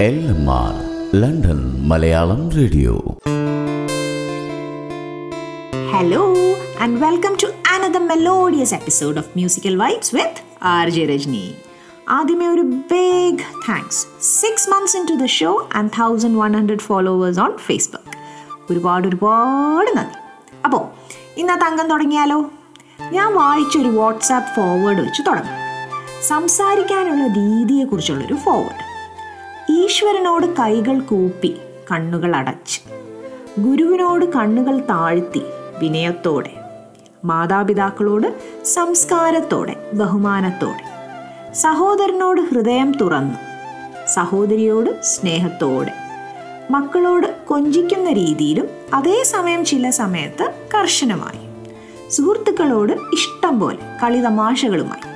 L M R London Malayalam radio. Hello and welcome to another melodious episode of Musical Vibes with RJ Rajni. ആദ്യമേ ഒരു big thanks six months into the show and thousand one hundred followers on Facebook ഒരുപാട് ഒരുപാട് നന്ദി. അപ്പോൾ ഇന്നത്തെ അംഗം തുടങ്ങിയാലോ? ഞാൻ വായിച്ചൊരു വാട്സാപ്പ് ഫോർവേഡ് വെച്ച് തുടങ്ങും. സംസാരിക്കാനുള്ള രീതിയെക്കുറിച്ചുള്ളൊരു ഫോർവേഡ് ഈശ്വരനോട് കൈകൾ കൂപ്പി കണ്ണുകൾ അടച്ച്. ഗുരുവിനോട് കണ്ണുകൾ താഴ്ത്തി വിനയത്തോടെ മാതാപിതാക്കളോട് സംസ്കാരത്തോടെ ബഹുമാനത്തോടെ. സഹോദരനോട് ഹൃദയം തുറന്നു സഹോദരിയോട് സ്നേഹത്തോടെ. മക്കളോട് കൊഞ്ചിക്കുന്ന രീതിയിലും അതേസമയം ചില സമയത്ത് കർശനമായി. സുഹൃത്തുക്കളോട് ഇഷ്ടം പോലെ കളിതമാശകളുമായി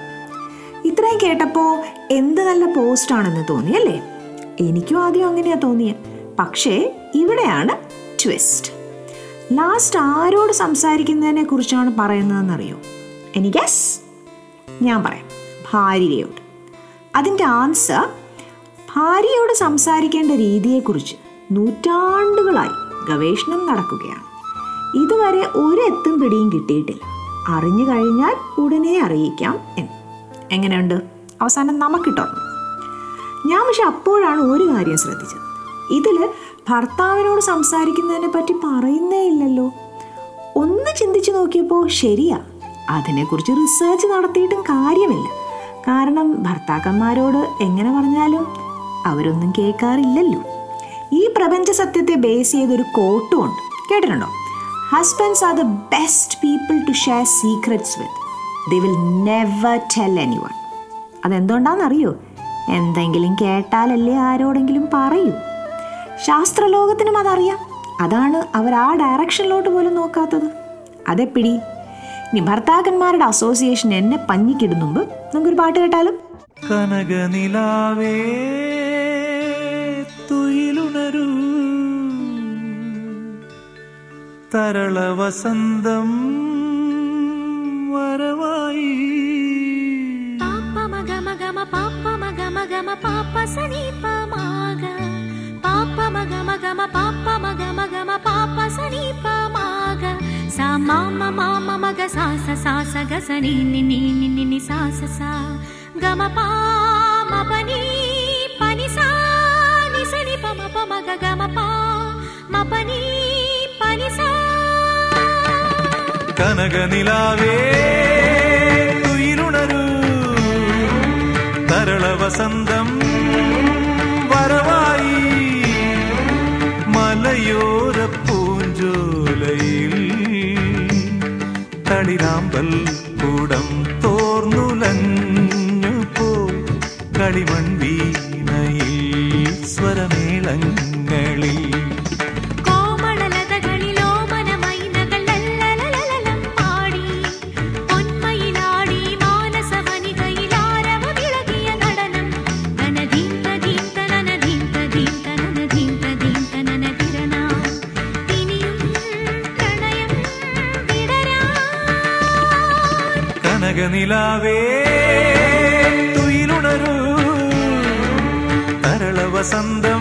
ഇത്രയും കേട്ടപ്പോൾ എന്ത് നല്ല പോസ്റ്റാണെന്ന് തോന്നിയല്ലേ? എനിക്കും ആദ്യം അങ്ങനെയാ തോന്നിയത് പക്ഷേ ഇവിടെയാണ് ട്വിസ്റ്റ് ലാസ്റ്റ് ആരോട് സംസാരിക്കുന്നതിനെ കുറിച്ചാണ് പറയുന്നതെന്നറിയോ? എനിക്ക് ഗസ് ഞാൻ പറയാം. ഭാര്യയോട്. അതിന്റെ ആൻസർ ഭാര്യയോട് സംസാരിക്കേണ്ട രീതിയെക്കുറിച്ച് നൂറ്റാണ്ടുകളായി ഗവേഷണം നടക്കുകയാണ്. ഇതുവരെ ഒരു എത്തും പിടിയും കിട്ടിയിട്ടില്ല. അറിഞ്ഞു കഴിഞ്ഞാൽ ഉടനെ അറിയിക്കാം എന്ന്. എങ്ങനെയുണ്ട്? അവസാനം നമുക്കിട്ടുറന്നു ഞാൻ പക്ഷെ അപ്പോഴാണ് ഒരു കാര്യം ശ്രദ്ധിച്ചത്. ഇതിൽ ഭർത്താവിനോട് സംസാരിക്കുന്നതിനെ പറ്റി പറയുന്നേ ഇല്ലല്ലോ. ഒന്ന് ചിന്തിച്ചു നോക്കിയപ്പോൾ ശരിയാ. അതിനെക്കുറിച്ച് റിസർച്ച് നടത്തിയിട്ടും കാര്യമില്ല. കാരണം ഭർത്താക്കന്മാരോട് എങ്ങനെ പറഞ്ഞാലും അവരൊന്നും കേൾക്കാറില്ലല്ലോ. ഈ പ്രപഞ്ച സത്യത്തെ ബേസ് ചെയ്തൊരു കോട്ടും ഉണ്ട്. കേട്ടിട്ടുണ്ടോ? Husbands are the best people to share secrets with they will never tell anyone അതെന്തുകൊണ്ടാണെന്നറിയോ? എന്തെങ്കിലും കേട്ടാലല്ലേ ആരോടെങ്കിലും പറയൂ. ശാസ്ത്രലോകത്തിനും അതറിയാം. അതാണ് അവർ ആ ഡയറക്ഷനിലോട്ട് പോലും നോക്കാത്തത്. അതെപ്പിടി ഇനി ഭർത്താക്കന്മാരുടെ അസോസിയേഷൻ എന്നെ പഞ്ഞിക്കിടുന്നുമ്പ് നമുക്കൊരു പാട്ട് കേട്ടാലും? കനകനിലാവേ തുയിലുണരൂ തരള വസന്തം മഗ മഗ മ പാപ്പ സനി പ മാഗ പാപ്പ മഗ മഗ മ പാപ്പ മഗ മഗ മ പാപ്പ സനി പ മാഗ സ മാമ മാമ മഗ സ സ സ സ ഗ സ നി നി നി നി നി നി സ സ സ ഗ മ പ മ പ നി പ നി വസന്തം വരവായി മലയോര പൂഞ്ചോലയിൽ തളിരാമ്പൽ കൂടം തോർന്നുലഞ്ഞു പോ. കളിമൺ വീണയിൽ സ്വരമേളങ്ങളിൽ കനകനിലാവേ തുയിലുണരൂ. തരള വസന്തം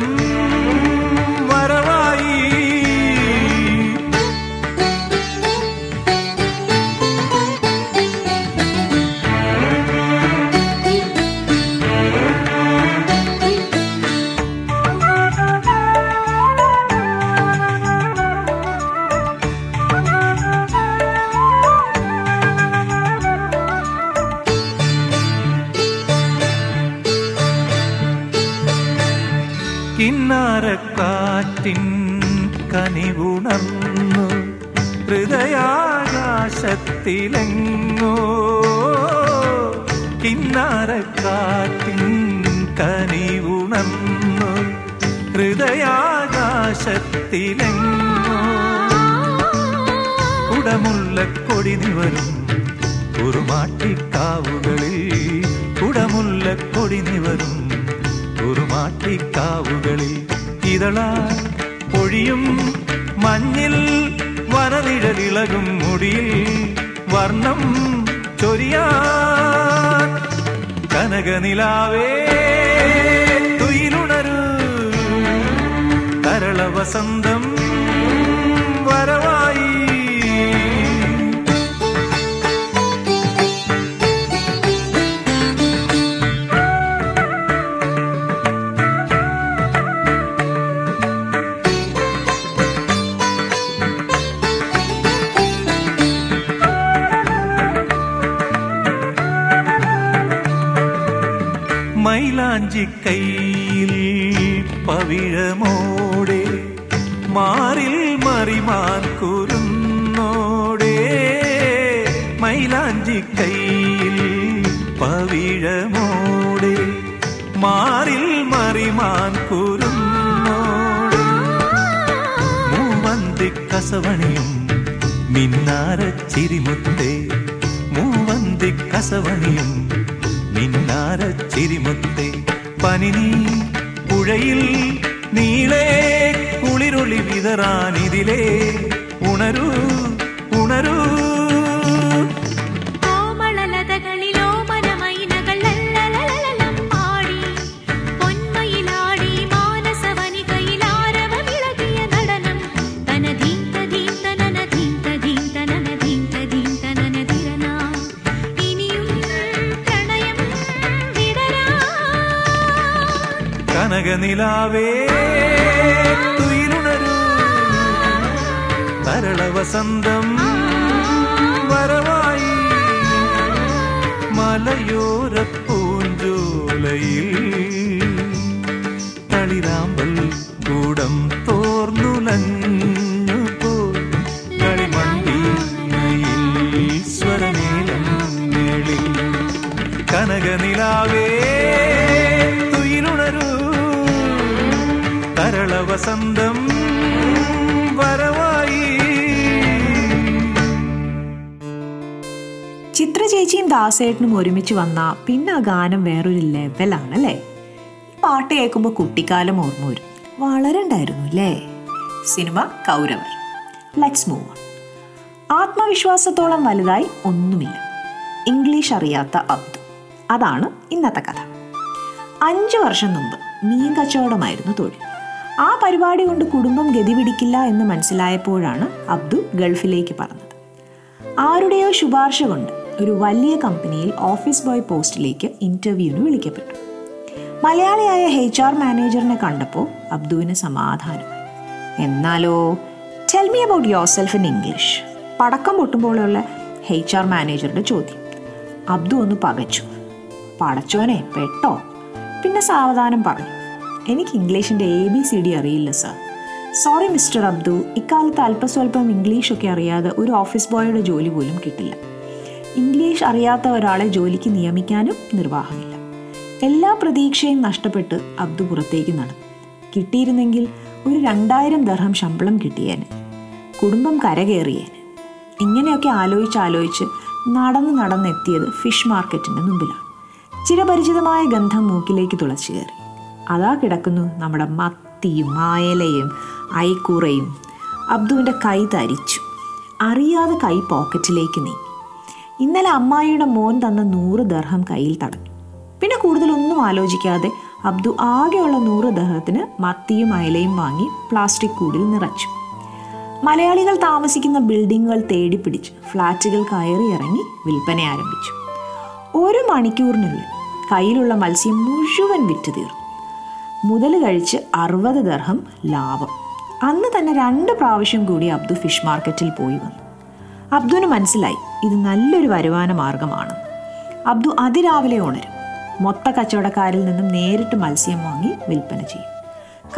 പവിഴമോടെ മാറിൽ മറിമാൻ കുരുന്നോടെ. മൂവന്തി കസവണിയും മിന്നാര ചിരിമുത്തേ. മൂവന്തി കസവണിയും മിന്നാര ചിരിമുത്തേ. പനിനീ പുഴയിൽ നീളേ കുളിരൊളി വിതറാനിതിലേ. ഉണരൂ ഉണരൂ. കനകനിലാവേ തുയിലുണരൂ തരള വസന്തം വരവായി മലയോര പൂഞ്ചോലയിൽ വസന്തം വരവായി. ചിത്ര ചേച്ചിയും ദാസേട്ടനും ഒരുമിച്ച് വന്ന പിന്നെ ആ ഗാനം വേറൊരു ലെവലാണ് അല്ലേ? ഈ പാട്ട് കേൾക്കുമ്പോൾ കുട്ടിക്കാലം ഓർമ്മ വരും. വളരണ്ടായിരുന്നു അല്ലേ? സിനിമ കൗരവർ. ലെറ്റ്സ് മൂവ് ആത്മവിശ്വാസത്തോളം വലുതായി ഒന്നുമില്ല. ഇംഗ്ലീഷ് അറിയാത്ത അബ്ദു. അതാണ് ഇന്നത്തെ കഥ. അഞ്ച് വർഷം മുമ്പ് മീൻ കച്ചവടമായിരുന്നു തൊഴിൽ. പരിപാടി കൊണ്ട് കുടുംബം ഗതി പിടിക്കില്ല എന്ന് മനസ്സിലായപ്പോഴാണ് അബ്ദു ഗൾഫിലേക്ക് പറഞ്ഞത്. ആരുടെയോ ശുപാർശ കൊണ്ട് ഒരു വലിയ കമ്പനിയിൽ ഓഫീസ് ബോയ് പോസ്റ്റിലേക്ക് ഇന്റർവ്യൂവിന് വിളിക്കപ്പെട്ടു. മലയാളിയായ എച്ച് ആർ മാനേജറിനെ കണ്ടപ്പോൾ അബ്ദുവിന് സമാധാനം എന്നാലോ tell me about yourself in English പടക്കം പൊട്ടുമ്പോഴുള്ള എച്ച് ആർ മാനേജറുടെ ചോദ്യം. അബ്ദു ഒന്ന് പകച്ചു. പടച്ചോനെ പെട്ടോ? പിന്നെ സാവധാനം പറഞ്ഞു. എനിക്ക് ഇംഗ്ലീഷിന്റെ എ ബി സി ഡി അറിയില്ല സാർ. Sorry mister Abdu. ഇക്കാലത്ത് അല്പസ്വല്പം ഇംഗ്ലീഷൊക്കെ അറിയാതെ ഒരു ഓഫീസ് ബോയുടെ ജോലി പോലും കിട്ടില്ല. ഇംഗ്ലീഷ് അറിയാത്ത ഒരാളെ ജോലിക്ക് നിയമിക്കാനും നിർവാഹമില്ല. എല്ലാ പ്രതീക്ഷയും നഷ്ടപ്പെട്ട് അബ്ദു പുറത്തേക്ക് നടന്നു. കിട്ടിയിരുന്നെങ്കിൽ ഒരു രണ്ടായിരം ദർഹം ശമ്പളം കിട്ടിയേന്. കുടുംബം കരകയറിയേന്. ഇങ്ങനെയൊക്കെ ആലോചിച്ച് ആലോചിച്ച് നടന്ന് നടന്നെത്തിയത് ഫിഷ് മാർക്കറ്റിന്റെ മുമ്പിലാണ്. ചിരപരിചിതമായ ഗന്ധം മൂക്കിലേക്ക് തുളച്ചു കയറി അതാ കിടക്കുന്നു നമ്മുടെ മത്തിയും മായലയും ഐക്കൂറയും. അബ്ദുവിന്റെ കൈ തരിച്ചു അറിയാതെ കൈ പോക്കറ്റിലേക്ക് നീ ഇന്നലെ അമ്മായിയുടെ മോൻ തന്ന നൂറ് ദർഹം കയ്യിൽ തടഞ്ഞു. പിന്നെ കൂടുതലൊന്നും ആലോചിക്കാതെ അബ്ദു ആകെയുള്ള നൂറ് ദർഹത്തിന് മത്തിയും അയലയും വാങ്ങി പ്ലാസ്റ്റിക് കൂടിൽ നിറച്ചു. മലയാളികൾ താമസിക്കുന്ന ബിൽഡിങ്ങുകൾ തേടിപ്പിടിച്ച് ഫ്ലാറ്റുകൾ കയറി ഇറങ്ങി വിൽപ്പന ആരംഭിച്ചു. ഒരു മണിക്കൂറിനുള്ളിൽ കയ്യിലുള്ള മത്സ്യം മുഴുവൻ വിറ്റു തീർന്നു മുതൽ കഴിച്ച് അറുപത് ദർഹം ലാഭം. അന്ന് തന്നെ രണ്ട് പ്രാവശ്യം കൂടി അബ്ദു ഫിഷ് മാർക്കറ്റിൽ പോയി വന്നു. അബ്ദുവിന് മനസ്സിലായി ഇത് നല്ലൊരു വരുമാന മാർഗമാണ്. അബ്ദു അതിരാവിലെ ഉണരും. മൊത്ത കച്ചവടക്കാരിൽ നിന്നും നേരിട്ട് മത്സ്യം വാങ്ങി വിൽപ്പന ചെയ്യും.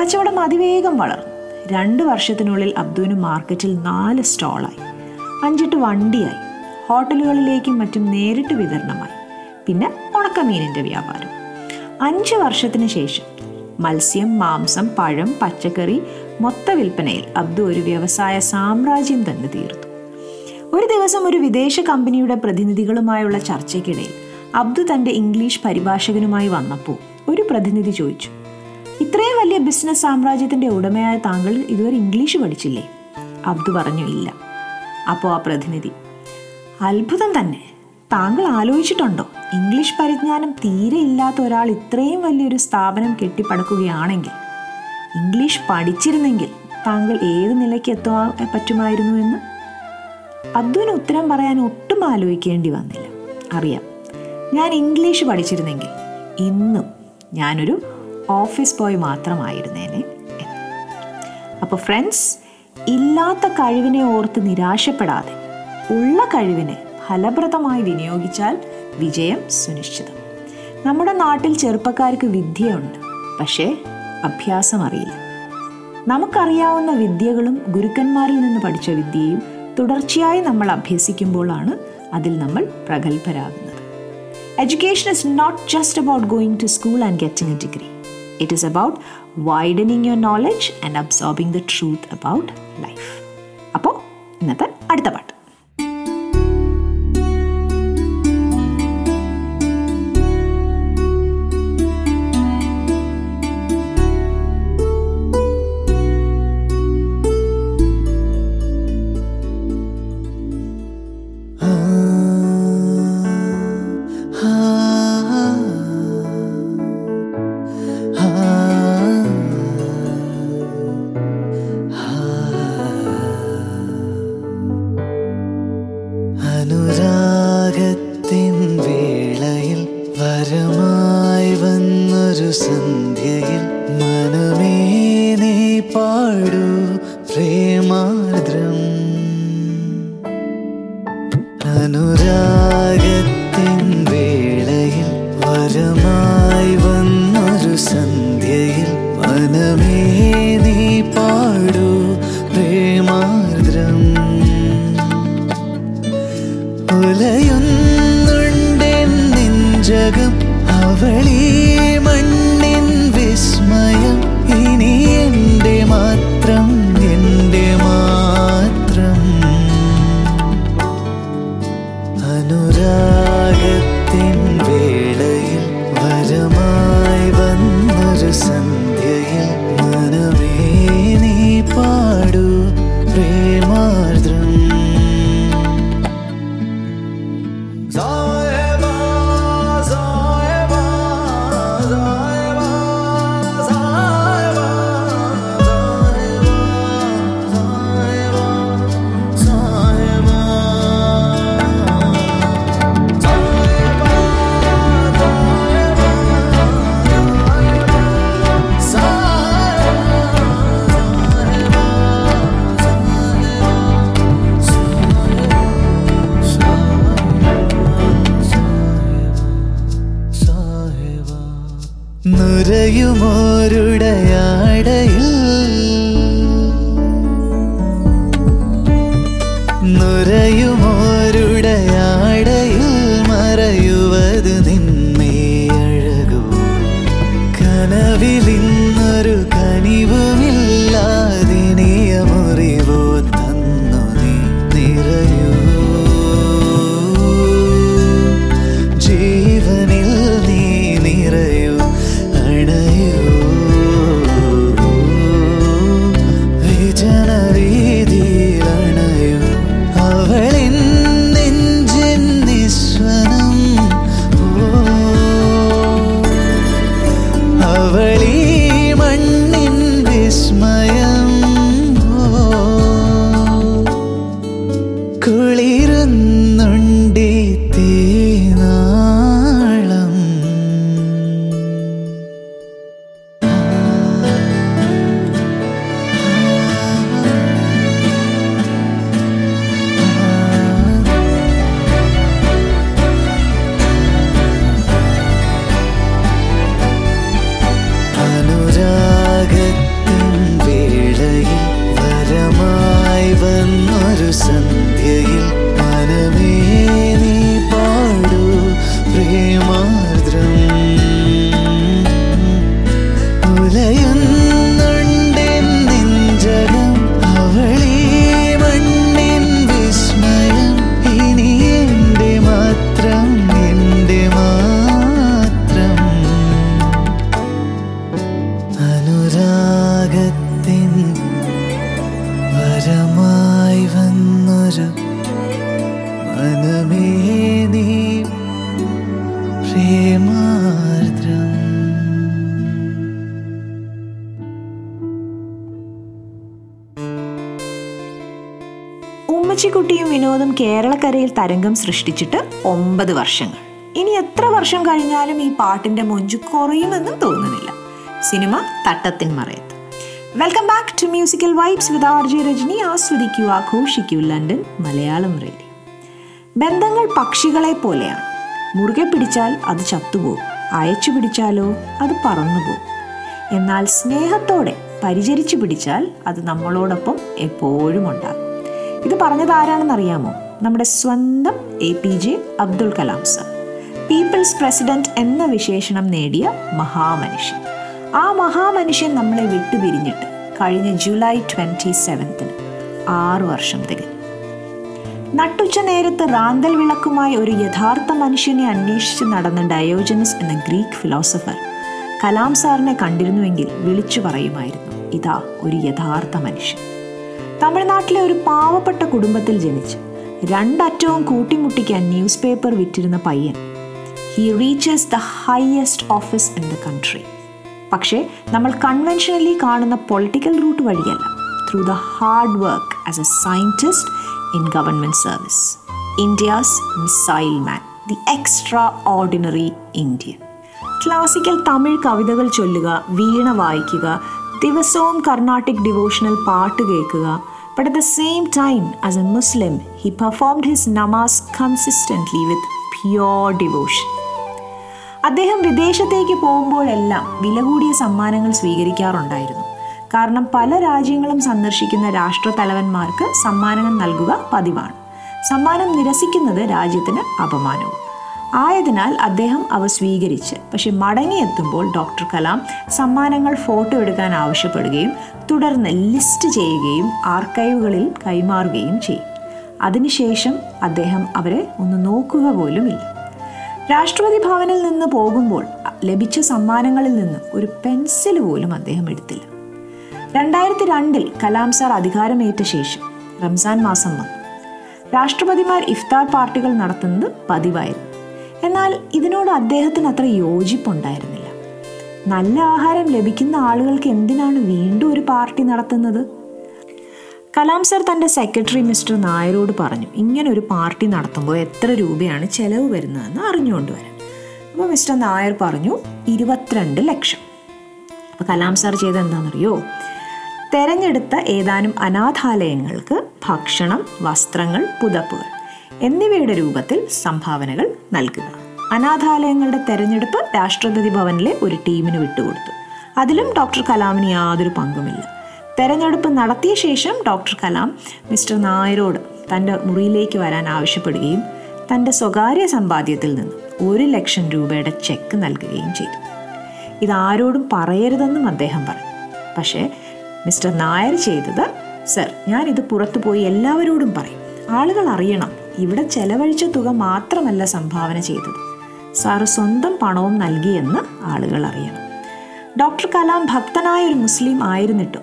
കച്ചവടം അതിവേഗം വളർന്നു. രണ്ട് വർഷത്തിനുള്ളിൽ അബ്ദുവിന് മാർക്കറ്റിൽ നാല് സ്റ്റോളായി. അഞ്ചെട്ട് വണ്ടിയായി. ഹോട്ടലുകളിലേക്കും മറ്റും നേരിട്ട് വിതരണമായി. പിന്നെ ഉണക്കമീനിന്റെ വ്യാപാരം. അഞ്ച് വർഷത്തിന് ശേഷം മത്സ്യം മാംസം പഴം പച്ചക്കറി മൊത്ത വിൽപ്പനയിൽ അബ്ദു ഒരു വ്യവസായ സാമ്രാജ്യം തന്നെ തീർത്തു. ഒരു ദിവസം ഒരു വിദേശ കമ്പനിയുടെ പ്രതിനിധികളുമായുള്ള ചർച്ചയ്ക്കിടയിൽ അബ്ദു തന്റെ ഇംഗ്ലീഷ് പരിഭാഷകനുമായി വന്നപ്പോൾ ഒരു പ്രതിനിധി ചോദിച്ചു ഇത്രയും വലിയ ബിസിനസ് സാമ്രാജ്യത്തിന്റെ ഉടമയായ താങ്കൾ ഇതുവരെ ഇംഗ്ലീഷ് പഠിച്ചില്ലേ? അബ്ദു പറഞ്ഞു ഇല്ല. അപ്പോൾ ആ പ്രതിനിധി അത്ഭുതം തന്നെ. താങ്കൾ ആലോചിച്ചിട്ടുണ്ടോ? ഇംഗ്ലീഷ് പരിജ്ഞാനം തീരെ ഇല്ലാത്ത ഒരാൾ ഇത്രയും വലിയൊരു സ്ഥാപനം കെട്ടിപ്പടുക്കുകയാണെങ്കിൽ ഇംഗ്ലീഷ് പഠിച്ചിരുന്നെങ്കിൽ താങ്കൾ ഏത് നിലയ്ക്ക് എത്തുവാൻ പറ്റുമായിരുന്നു എന്ന്? അദ്വന് ഉത്തരം പറയാൻ ഒട്ടും ആലോചിക്കേണ്ടി വന്നില്ല. അറിയാം ഞാൻ ഇംഗ്ലീഷ് പഠിച്ചിരുന്നെങ്കിൽ ഇന്നും ഞാനൊരു ഓഫീസ് ബോയ് മാത്രമായിരുന്നേനെ അപ്പോൾ ഫ്രണ്ട്സ് ഇല്ലാത്ത കഴിവിനെ ഓർത്ത് നിരാശപ്പെടാതെ ഉള്ള കഴിവിനെ ഫലപ്രദമായി വിനിയോഗിച്ചാൽ വിജയം സുനിശ്ചിതം. നമ്മുടെ നാട്ടിൽ ചെറുപ്പക്കാർക്ക് വിദ്യയുണ്ട് പക്ഷേ അഭ്യാസം അറിയില്ല നമുക്കറിയാവുന്ന വിദ്യകളും ഗുരുക്കന്മാരിൽ നിന്ന് പഠിച്ച വിദ്യയും തുടർച്ചയായി നമ്മൾ അഭ്യസിക്കുമ്പോഴാണ് അതിൽ നമ്മൾ പ്രഗത്ഭരാകുന്നത്. Education is not just about going to school and getting a degree it is about widening your knowledge and absorbing the truth about life അപ്പോൾ ഇന്നത്തെ അടുത്ത പാട്ട് അനുരാഗത്തിൻ വേളയിൽ വരമായി വന്നൊരു സന്ധ്യയിൽ 自分 തരംഗം സൃഷ്ടിച്ചിട്ട് ഒമ്പത് വർഷങ്ങൾ. ഇനി എത്ര വർഷം കഴിഞ്ഞാലും ഈ പാട്ടിന്റെ മൊഞ്ചു കുറയുമെന്നും തോന്നുന്നില്ല. Cinema Thattathin Marayathu. Welcome back to musical vibes with R J Rajani. ആസ്വദിക്കൂ ആഘോഷിക്കൂ ലണ്ടൻ മലയാളം റേഡിയോ. ബന്ധങ്ങൾ പക്ഷികളെ പോലെയാണ്. മുറുകെ പിടിച്ചാൽ അത് ചത്തുപോകും. അയച്ചു പിടിച്ചാലോ അത് പറന്നുപോകും. എന്നാൽ സ്നേഹത്തോടെ പരിചരിച്ചു പിടിച്ചാൽ അത് നമ്മളോടൊപ്പം എപ്പോഴും ഉണ്ടാകും. ഇത് പറഞ്ഞത് ആരാണെന്നറിയാമോ? നമ്മുടെ സ്വന്തം A P J Abdul Kalam sir. People's president എന്ന വിശേഷണം നേടിയ മഹാമനുഷ്യൻ. ആ മഹാമനുഷ്യൻ നമ്മളെ വിട്ടുപിരിഞ്ഞിട്ട് കഴിഞ്ഞ ജൂലൈ ട്വന്റി സെവൻത്തിന് ആറു വർഷം തികഞ്ഞു. നട്ടുച്ച നേരത്ത് റാന്തൽ വിളക്കുമായി ഒരു യഥാർത്ഥ മനുഷ്യനെ അന്വേഷിച്ച് നടന്ന ഡയോജനസ് എന്ന ഗ്രീക്ക് ഫിലോസഫർ കലാം സാറിനെ കണ്ടിരുന്നുവെങ്കിൽ വിളിച്ചു പറയുമായിരുന്നു ഇതാ ഒരു യഥാർത്ഥ മനുഷ്യൻ. തമിഴ്നാട്ടിലെ ഒരു പാവപ്പെട്ട കുടുംബത്തിൽ ജനിച്ച് രണ്ടറ്റവും കൂട്ടിമുട്ടിക്കാൻ ന്യൂസ് പേപ്പർ വിറ്റിരുന്ന പയ്യൻ. He reaches the highest office in the country പക്ഷേ നമ്മൾ കൺവെൻഷനലി കാണുന്ന പൊളിറ്റിക്കൽ റൂട്ട് വഴിയല്ല. Through the hard work as a scientist in government service India's missile man the extraordinary Indian classical Tamil കവിതകൾ ചൊല്ലുക വീണ വായിക്കുക ദിവസവും കർണാട്ടിക് ഡിവോഷണൽ പാട്ട് കേൾക്കുക but at the same time as a Muslim he performed his namaz consistently with pure devotion അദ്ദേഹം വിദേശത്തേക്ക് പോകുമ്പോഴെല്ലാം വില കൂടിയ സമ്മാനങ്ങൾ സ്വീകരിക്കാറുണ്ടായിരുന്നു. കാരണം പല രാജ്യങ്ങളും സന്ദർശിക്കുന്ന രാഷ്ട്രതലവന്മാർക്ക് സമ്മാനങ്ങൾ നൽകുക പതിവാണ്. സമ്മാനം നിരസിക്കുന്നത് രാജ്യത്തിന് അപമാനവും. ആയതിനാൽ അദ്ദേഹം അവ സ്വീകരിച്ച് പക്ഷെ മടങ്ങിയെത്തുമ്പോൾ ഡോക്ടർ കലാം സമ്മാനങ്ങൾ ഫോട്ടോ എടുക്കാൻ ആവശ്യപ്പെടുകയും തുടർന്ന് ലിസ്റ്റ് ചെയ്യുകയും ആർക്കൈവുകളിൽ കൈമാറുകയും ചെയ്യും. അതിനുശേഷം അദ്ദേഹം അവരെ ഒന്ന് നോക്കുക പോലുമില്ല. രാഷ്ട്രപതി ഭവനിൽ നിന്ന് പോകുമ്പോൾ ലഭിച്ച സമ്മാനങ്ങളിൽ നിന്ന് ഒരു പെൻസിൽ പോലും അദ്ദേഹം എടുത്തില്ല. രണ്ടായിരത്തി രണ്ടിൽ കലാം സാർ അധികാരമേറ്റ ശേഷം റംസാൻ മാസം വന്നു. രാഷ്ട്രപതിമാർ ഇഫ്താർ പാർട്ടികൾ നടത്തുന്നത് പതിവായിരുന്നു. എന്നാൽ ഇതിനോട് അദ്ദേഹത്തിന് അത്ര യോജിപ്പുണ്ടായിരുന്നില്ല. നല്ല ആഹാരം ലഭിക്കുന്ന ആളുകൾക്ക് എന്തിനാണ് വീണ്ടും ഒരു പാർട്ടി നടത്തുന്നത്? കലാം സർ തന്റെ സെക്രട്ടറി മിസ്റ്റർ നായരോട് പറഞ്ഞു ഇങ്ങനെ ഒരു പാർട്ടി നടത്തുമ്പോൾ എത്ര രൂപയാണ് ചെലവ് വരുന്നതെന്ന് അറിഞ്ഞുകൊണ്ട് വരാം. അപ്പോൾ മിസ്റ്റർ നായർ പറഞ്ഞു ഇരുപത്തിരണ്ട് ലക്ഷം. അപ്പോൾ കലാം സാർ ചെയ്ത എന്താണെന്നറിയോ? തെരഞ്ഞെടുത്ത ഏതാനും അനാഥാലയങ്ങൾക്ക് ഭക്ഷണം വസ്ത്രങ്ങൾ പുതപ്പുകൾ എന്നിവയുടെ രൂപത്തിൽ സംഭാവനകൾ നൽകുക. അനാഥാലയങ്ങളുടെ തെരഞ്ഞെടുപ്പ് രാഷ്ട്രപതി ഭവനിലെ ഒരു ടീമിന് വിട്ടുകൊടുത്തു. അതിലും ഡോക്ടർ കലാമിന് യാതൊരു പങ്കുമില്ല. തെരഞ്ഞെടുപ്പ് നടത്തിയ ശേഷം ഡോക്ടർ കലാം മിസ്റ്റർ നായരോട് തന്റെ മുറിയിലേക്ക് വരാൻ ആവശ്യപ്പെടുകയും തന്റെ സ്വകാര്യ സമ്പാദ്യത്തിൽ നിന്ന് ഒരു ലക്ഷം രൂപയുടെ ചെക്ക് നൽകുകയും ചെയ്തു. ഇതാരോടും പറയരുതെന്നും അദ്ദേഹം പറഞ്ഞു. പക്ഷേ മിസ്റ്റർ നായർ ചെയ്തത് സർ ഞാനിത് പുറത്തു പോയി എല്ലാവരോടും പറയും. ആളുകൾ അറിയണം. ഇവിടെ ചെലവഴിച്ച തുക മാത്രമല്ല സംഭാവന ചെയ്തത്. സാറ് സ്വന്തം പണവും നൽകിയെന്ന് ആളുകൾ അറിയണം. ഡോക്ടർ കലാം ഭക്തനായ ഒരു മുസ്ലിം ആയിരുന്നിട്ടും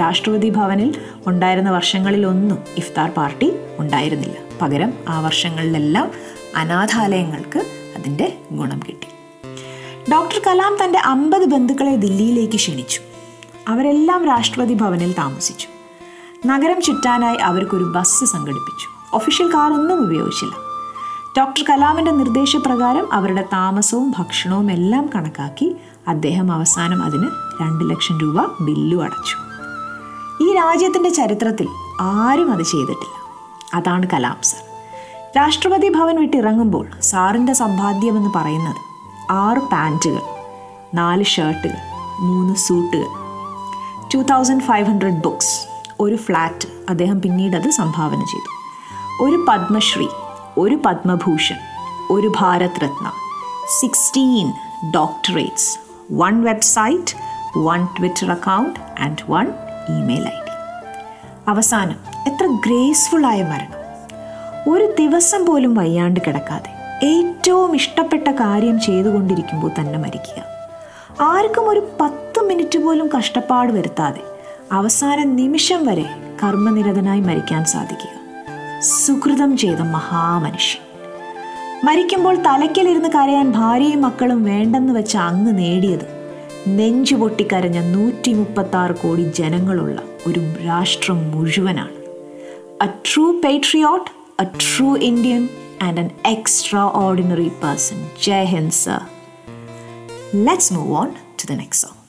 രാഷ്ട്രപതി ഭവനിൽ ഉണ്ടായിരുന്ന വർഷങ്ങളിലൊന്നും ഇഫ്താർ പാർട്ടി ഉണ്ടായിരുന്നില്ല. പകരം ആ വർഷങ്ങളിലെല്ലാം അനാഥാലയങ്ങൾക്ക് അതിന്റെ ഗുണം കിട്ടി. ഡോക്ടർ കലാം തന്റെ അമ്പത് ബന്ധുക്കളെ ദില്ലിയിലേക്ക് ക്ഷണിച്ചു. അവരെല്ലാം രാഷ്ട്രപതി ഭവനിൽ താമസിച്ചു. നഗരം ചുറ്റാനായി അവർക്കൊരു ബസ് സംഘടിപ്പിച്ചു. ഒഫീഷ്യൽ കാർ ഒന്നും ഉപയോഗിച്ചില്ല. ഡോക്ടർ കലാമിന്റെ നിർദ്ദേശപ്രകാരം അവരുടെ താമസവും ഭക്ഷണവും എല്ലാം കണക്കാക്കി അദ്ദേഹം അവസാനം അതിന് രണ്ട് ലക്ഷം രൂപ ബില്ലു അടച്ചു. ഈ രാജ്യത്തിന്റെ ചരിത്രത്തിൽ ആരും അത് ചെയ്തിട്ടില്ല. അതാണ് കലാം സർ. രാഷ്ട്രപതി ഭവൻ വിട്ടിറങ്ങുമ്പോൾ സാറിന്റെ സമ്പാദ്യമെന്ന് പറയുന്നത് ആറ് പാന്റുകൾ നാല് ഷർട്ടുകൾ മൂന്ന് സൂട്ടുകൾ two thousand five hundred books ഒരു ഫ്ലാറ്റ് അദ്ദേഹം പിന്നീട് അത് സംഭാവന ചെയ്തു. ഒരു പത്മശ്രീ ഒരു പത്മഭൂഷൺ ഒരു Bharat Ratna sixteen doctorates one website one Twitter account and one email I D അവസാനം എത്ര ഗ്രേസ്ഫുള്ളായ മരണം. ഒരു ദിവസം പോലും വയ്യാണ്ട് കിടക്കാതെ ഏറ്റവും ഇഷ്ടപ്പെട്ട കാര്യം ചെയ്തുകൊണ്ടിരിക്കുമ്പോൾ തന്നെ മരിക്കുക. ആർക്കും ഒരു പത്ത് മിനിറ്റ് പോലും കഷ്ടപ്പാട് വരുത്താതെ അവസാന നിമിഷം വരെ കർമ്മനിരതനായി മരിക്കാൻ സാധിക്കുക. സുകൃതം ചെയ്ത മഹാമനുഷ്യൻ. മരിക്കുമ്പോൾ തലയ്ക്കലിരുന്ന് കരയാൻ ഭാര്യയും മക്കളും വേണ്ടെന്ന് വെച്ച അങ്ങ് നേടിയത് നെഞ്ചു പൊട്ടിക്കരഞ്ഞ നൂറ്റി മുപ്പത്താറ് കോടി ജനങ്ങളുള്ള ഒരു രാഷ്ട്രം മുഴുവനാണ്. A true patriot a true Indian and an extraordinary person Jai Hind sir let's move on to the next song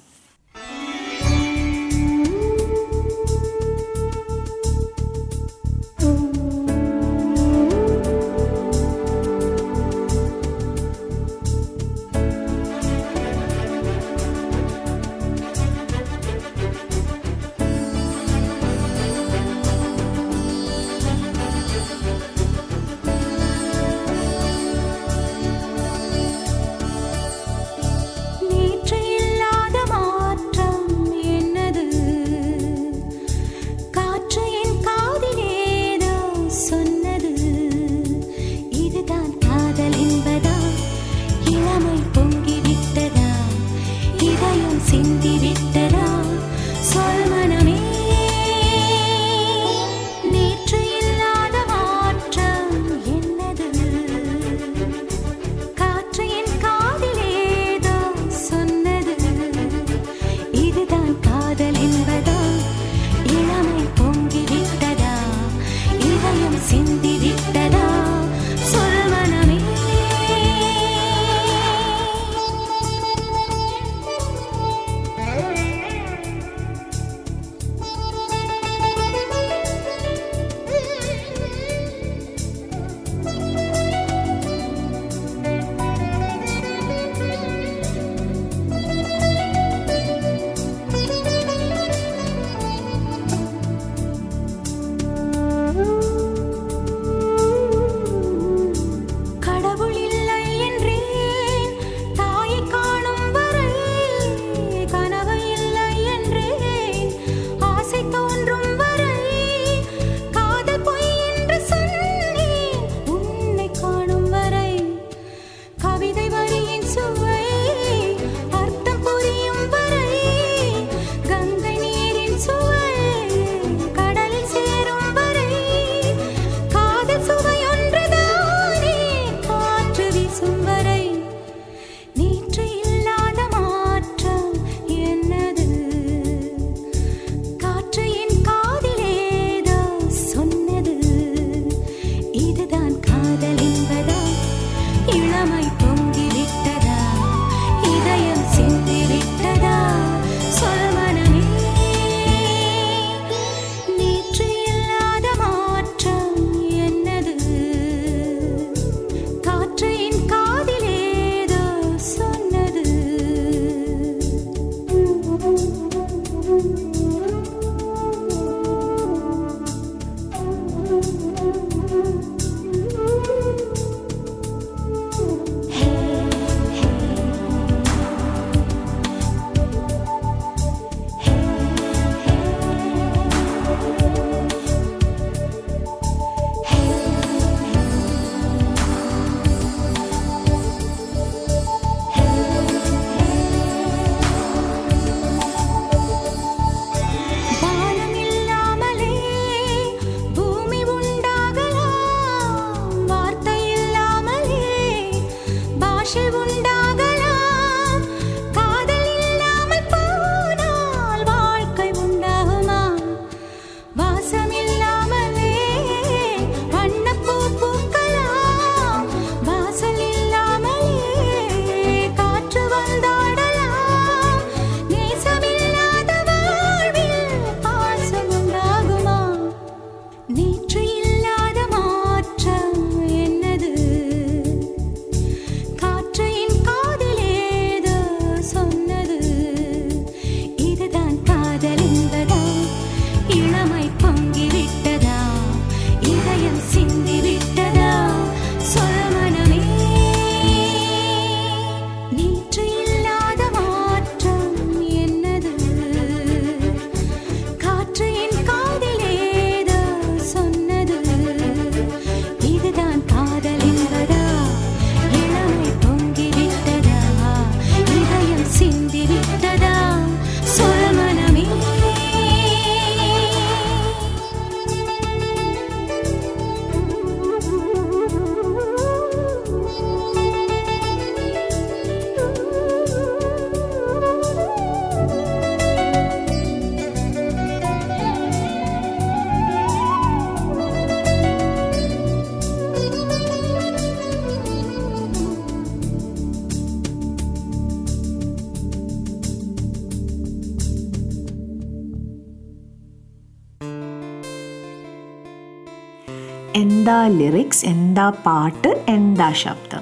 എന്താ പാട്ട് എന്താ ശബ്ദം?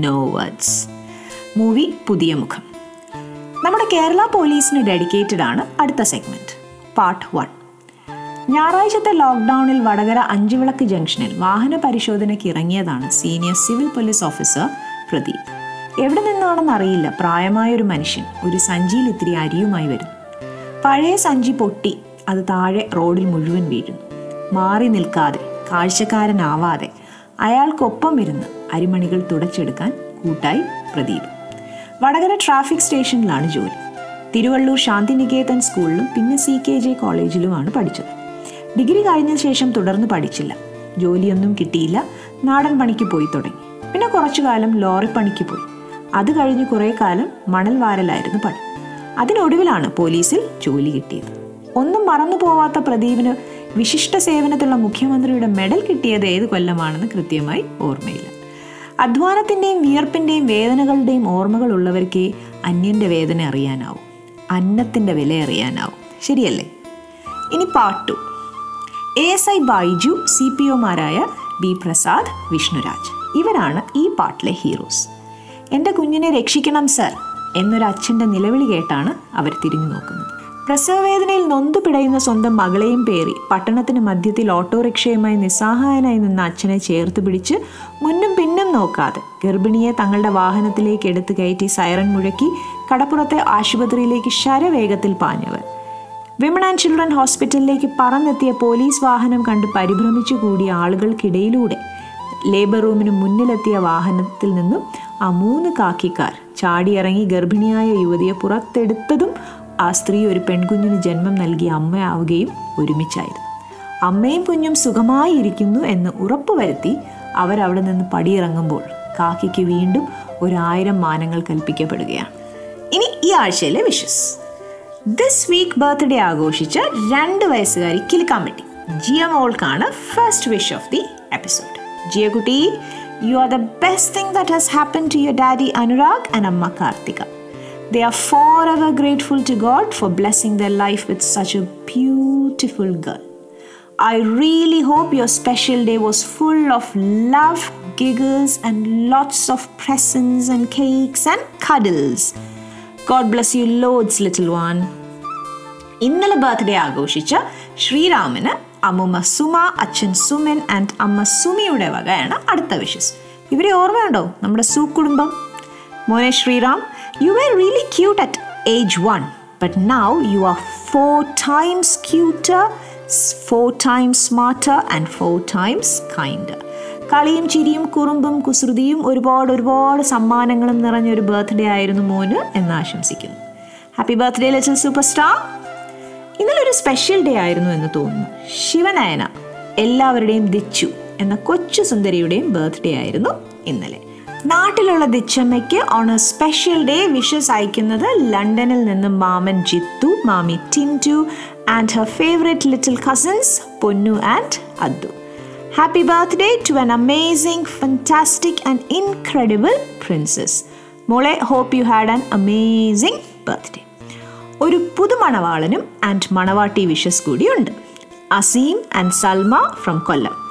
നോ വേർഡ്സ് മൂവി പുതിയ മുഖം. നമ്മുടെ കേരള പോലീസിന് ഡെഡിക്കേറ്റഡ് ആണ് അടുത്ത സെഗ്മെന്റ് പാർട്ട് വൺ ഞായറാഴ്ചത്തെ ലോക്ക്ഡൗണിൽ വടകര അഞ്ചുവിളക്ക് ജംഗ്ഷനിൽ വാഹന പരിശോധനയ്ക്ക് ഇറങ്ങിയതാണ് senior civil police officer Pradeep. എവിടെ നിന്നാണെന്ന് അറിയില്ല. പ്രായമായ ഒരു മനുഷ്യൻ. ഒരു സഞ്ചിയിൽ ഇത്തിരി അരിയുമായി വരുന്നു. പഴയ സഞ്ചി പൊട്ടി. അത് താഴെ റോഡിൽ മുഴുവൻ വീഴുന്നു. മാറി നിൽക്കാതെ കാഴ്ചക്കാരനാവാതെ അയാൾക്കൊപ്പം ഇരുന്ന് അരിമണികൾ തുടച്ചെടുക്കാൻ കൂട്ടായി പ്രദീപ്. വടകര ട്രാഫിക് സ്റ്റേഷനിലാണ് ജോലി. തിരുവള്ളൂർ ശാന്തിനികേതൻ സ്കൂളിലും പിന്നെ സി കെ ജെ കോളേജിലുമാണ് പഠിച്ചത്. ഡിഗ്രി കഴിഞ്ഞ ശേഷം തുടർന്ന് പഠിച്ചില്ല. ജോലിയൊന്നും കിട്ടിയില്ല. നാടൻ പണിക്ക് പോയി തുടങ്ങി. പിന്നെ കുറച്ചു കാലം ലോറി പണിക്ക് പോയി. അത് കഴിഞ്ഞ് കുറേ കാലം മണൽ വാരലായിരുന്നു പണി. അതിനൊടുവിലാണ് പോലീസിൽ ജോലി കിട്ടിയത്. ഒന്നും മറന്നു പോവാത്ത പ്രദീപിന് വിശിഷ്ട സേവനത്തിലുള്ള മുഖ്യമന്ത്രിയുടെ മെഡൽ കിട്ടിയത് ഏത് കൊല്ലമാണെന്ന് കൃത്യമായി ഓർമ്മയില്ല. അധ്വാനത്തിന്റെയും വിയർപ്പിന്റെയും വേദനകളുടെയും ഓർമ്മകൾ ഉള്ളവർക്ക് അന്യന്റെ വേദന അറിയാനാവും. അന്നത്തിന്റെ വില അറിയാനാവും. ശരിയല്ലേ? ഇനി പാട്ടു. A S I Baiju C P ഒമാരായ B Prasad Vishnuraj. ഇവരാണ് ഈ പാട്ടിലെ ഹീറോസ്. എന്റെ കുഞ്ഞിനെ രക്ഷിക്കണം സർ എന്നൊരു അച്ഛന്റെ നിലവിളി കേട്ടാണ് അവർ തിരിഞ്ഞു നോക്കുന്നത് പ്രസവവേദനയിൽ നൊന്തു പിടയുന്ന സ്വന്തം മകളെയും പേറി പട്ടണത്തിന് മധ്യത്തിൽ ഓട്ടോറിക്ഷയുമായി നിസ്സഹായനായി നിന്ന അച്ഛനെ ചേർത്ത് പിടിച്ച് മുന്നും പിന്നും നോക്കാതെ ഗർഭിണിയെ തങ്ങളുടെ വാഹനത്തിലേക്ക് എടുത്തു കയറ്റി സൈറൺ മുഴക്കി കടപ്പുറത്തെ ആശുപത്രിയിലേക്ക് ശരവേഗത്തിൽ പാഞ്ഞവർ വിമൺ ആൻഡ് ചിൽഡ്രൻ ഹോസ്പിറ്റലിലേക്ക് പറന്നെത്തിയ പോലീസ് വാഹനം കണ്ട് പരിഭ്രമിച്ചു കൂടിയ ആളുകൾക്കിടയിലൂടെ ലേബർ റൂമിന് മുന്നിലെത്തിയ വാഹനത്തിൽ നിന്നും ആ മൂന്ന് കാക്കിക്കാർ ചാടിയിറങ്ങി ഗർഭിണിയായ യുവതിയെ പുറത്തെടുത്തതും ആ സ്ത്രീ ഒരു പെൺകുഞ്ഞിന് ജന്മം നൽകിയ അമ്മയാവുകയും ഒരുമിച്ചായിരുന്നു. അമ്മയും കുഞ്ഞും സുഖമായി ഇരിക്കുന്നു എന്ന് ഉറപ്പുവരുത്തി അവരവിടെ നിന്ന് പടിയിറങ്ങുമ്പോൾ കാക്കിക്ക് വീണ്ടും ഒരായിരം മാനങ്ങൾ കൽപ്പിക്കപ്പെടുകയാണ്. ഇനി ഈ ആഴ്ചയിലെ വിഷസ്. ദിസ് വീക്ക് ബർത്ത്ഡേ ആഘോഷിച്ച രണ്ട് വയസ്സുകാരി കിലുക്കാമ്പട്ടി. Jiya മോൾക്കാണ് first wish of the episode Jia കുട്ടി you are the best thing that has happen to your daddy Anurag and അമ്മ Karthika. They are forever grateful to God for blessing their life with such a beautiful girl. I really hope your special day was full of love, giggles, and lots of presents and cakes and cuddles. God bless you loads, little one. ഇന്നലെ birthday ആഘോഷിച്ച ശ്രീരാമന് അമ്മുമ്മ സുമ അച്ഛൻ Suman and അമ്മ സുമിയുടെ വകയാണ് അടുത്ത wishes ഇവരെ ഓർമ്മയുണ്ടോ നമ്മുടെ സു കുടുംബം മോനെ Sriram you are really cute at age one but now you are four times cuter four times smarter and four times kinder കളിയും ചിരിയും കുറുമ്പും കുസൃതിയും ഒരുപാട് ഒരുപാട് സമ്മാനങ്ങളും നിറഞ്ഞൊരു ബർത്ത്ഡേ ആയിരുന്നു മോന് എന്ന് ആശംസിക്കുന്നു. Happy birthday little super star ഇന്നലെ ഒരു സ്പെഷ്യൽ ഡേ ആയിരുന്നു എന്ന് തോന്നുന്നു. ശിവനയന എല്ലാവരുടെയും ദിച്ചു എന്ന കൊച്ചു സുന്ദരിയുടെയും ബർത്ത്ഡേ ആയിരുന്നു ഇന്നലെ. നാട്ടിലുള്ള ദിച്ചമ്മയ്ക്ക് on a special day wishes അയക്കുന്നത് ലണ്ടനിൽ നിന്ന് മാമൻ ജിത്തു മാമി Tintu and her favourite little cousins Ponnu and Addu. Happy birthday to an amazing fantastic and incredible princess മോളെ hope you had an amazing birthday ഒരു പുതുമണവാളനും ആൻഡ് മണവാട്ടി വിഷസ് കൂടിയുണ്ട് Azeem and Salma from Kollam.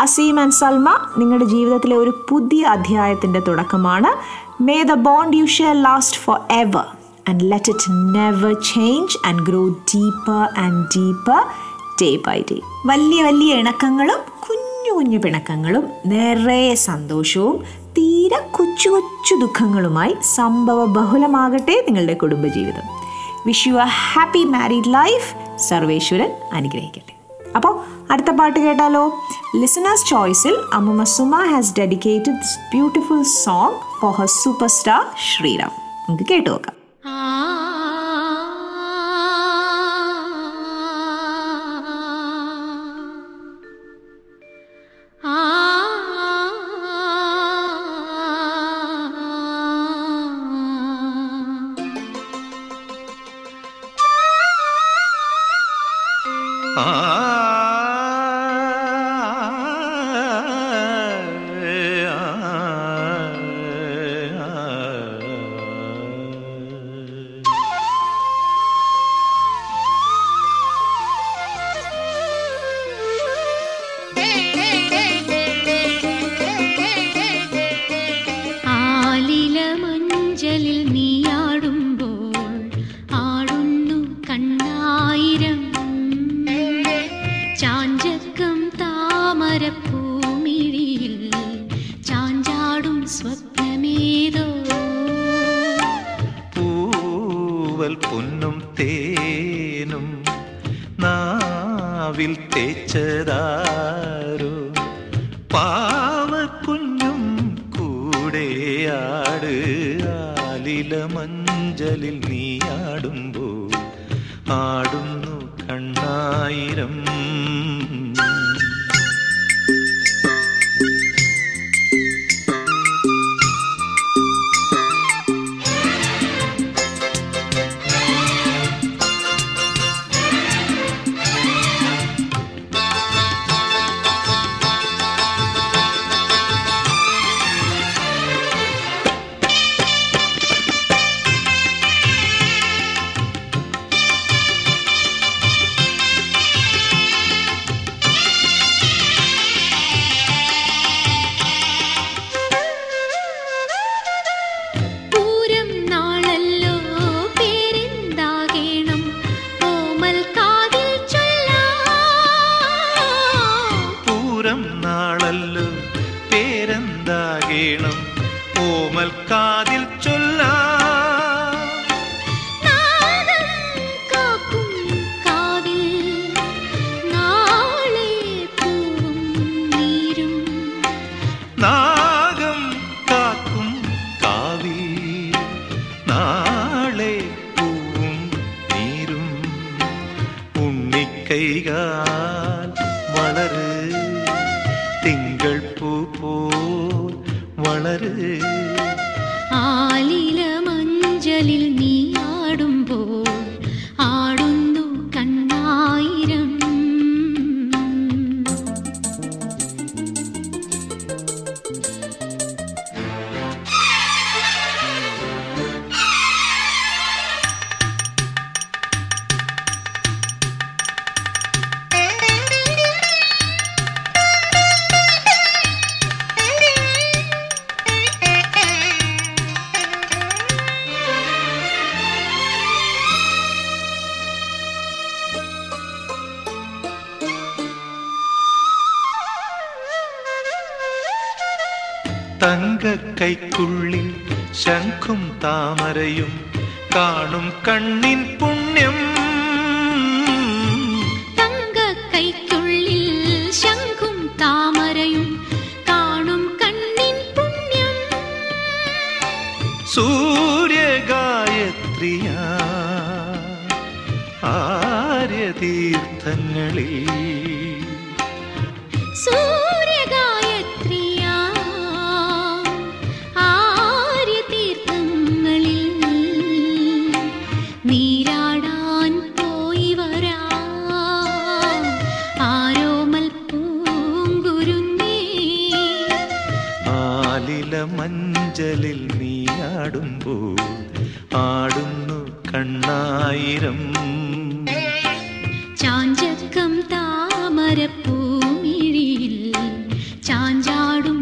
Azeem and Salma നിങ്ങളുടെ ജീവിതത്തിലെ ഒരു പുതിയ അധ്യായത്തിന്റെ തുടക്കമാണ്. May the bond you share last forever and let it never change and grow deeper and deeper day by day വലിയ വലിയ ഇണക്കങ്ങളും കുഞ്ഞു കുഞ്ഞു പിണക്കങ്ങളും നിറയെ സന്തോഷവും തീരെ കൊച്ചു കൊച്ചു ദുഃഖങ്ങളുമായി സംഭവ ബഹുലമാകട്ടെ നിങ്ങളുടെ കുടുംബജീവിതം. Wish you a happy married life സർവേശ്വരൻ അനുഗ്രഹിക്കട്ടെ. അപ്പോൾ അടുത്ത പാട്ട് കേട്ടാലോ? ലിസണേഴ്സ് ചോയ്സിൽ അമ്മുമ്മ Suma has dedicated this beautiful song for her superstar Sriram. നമുക്ക് കേട്ടു നോക്കാം.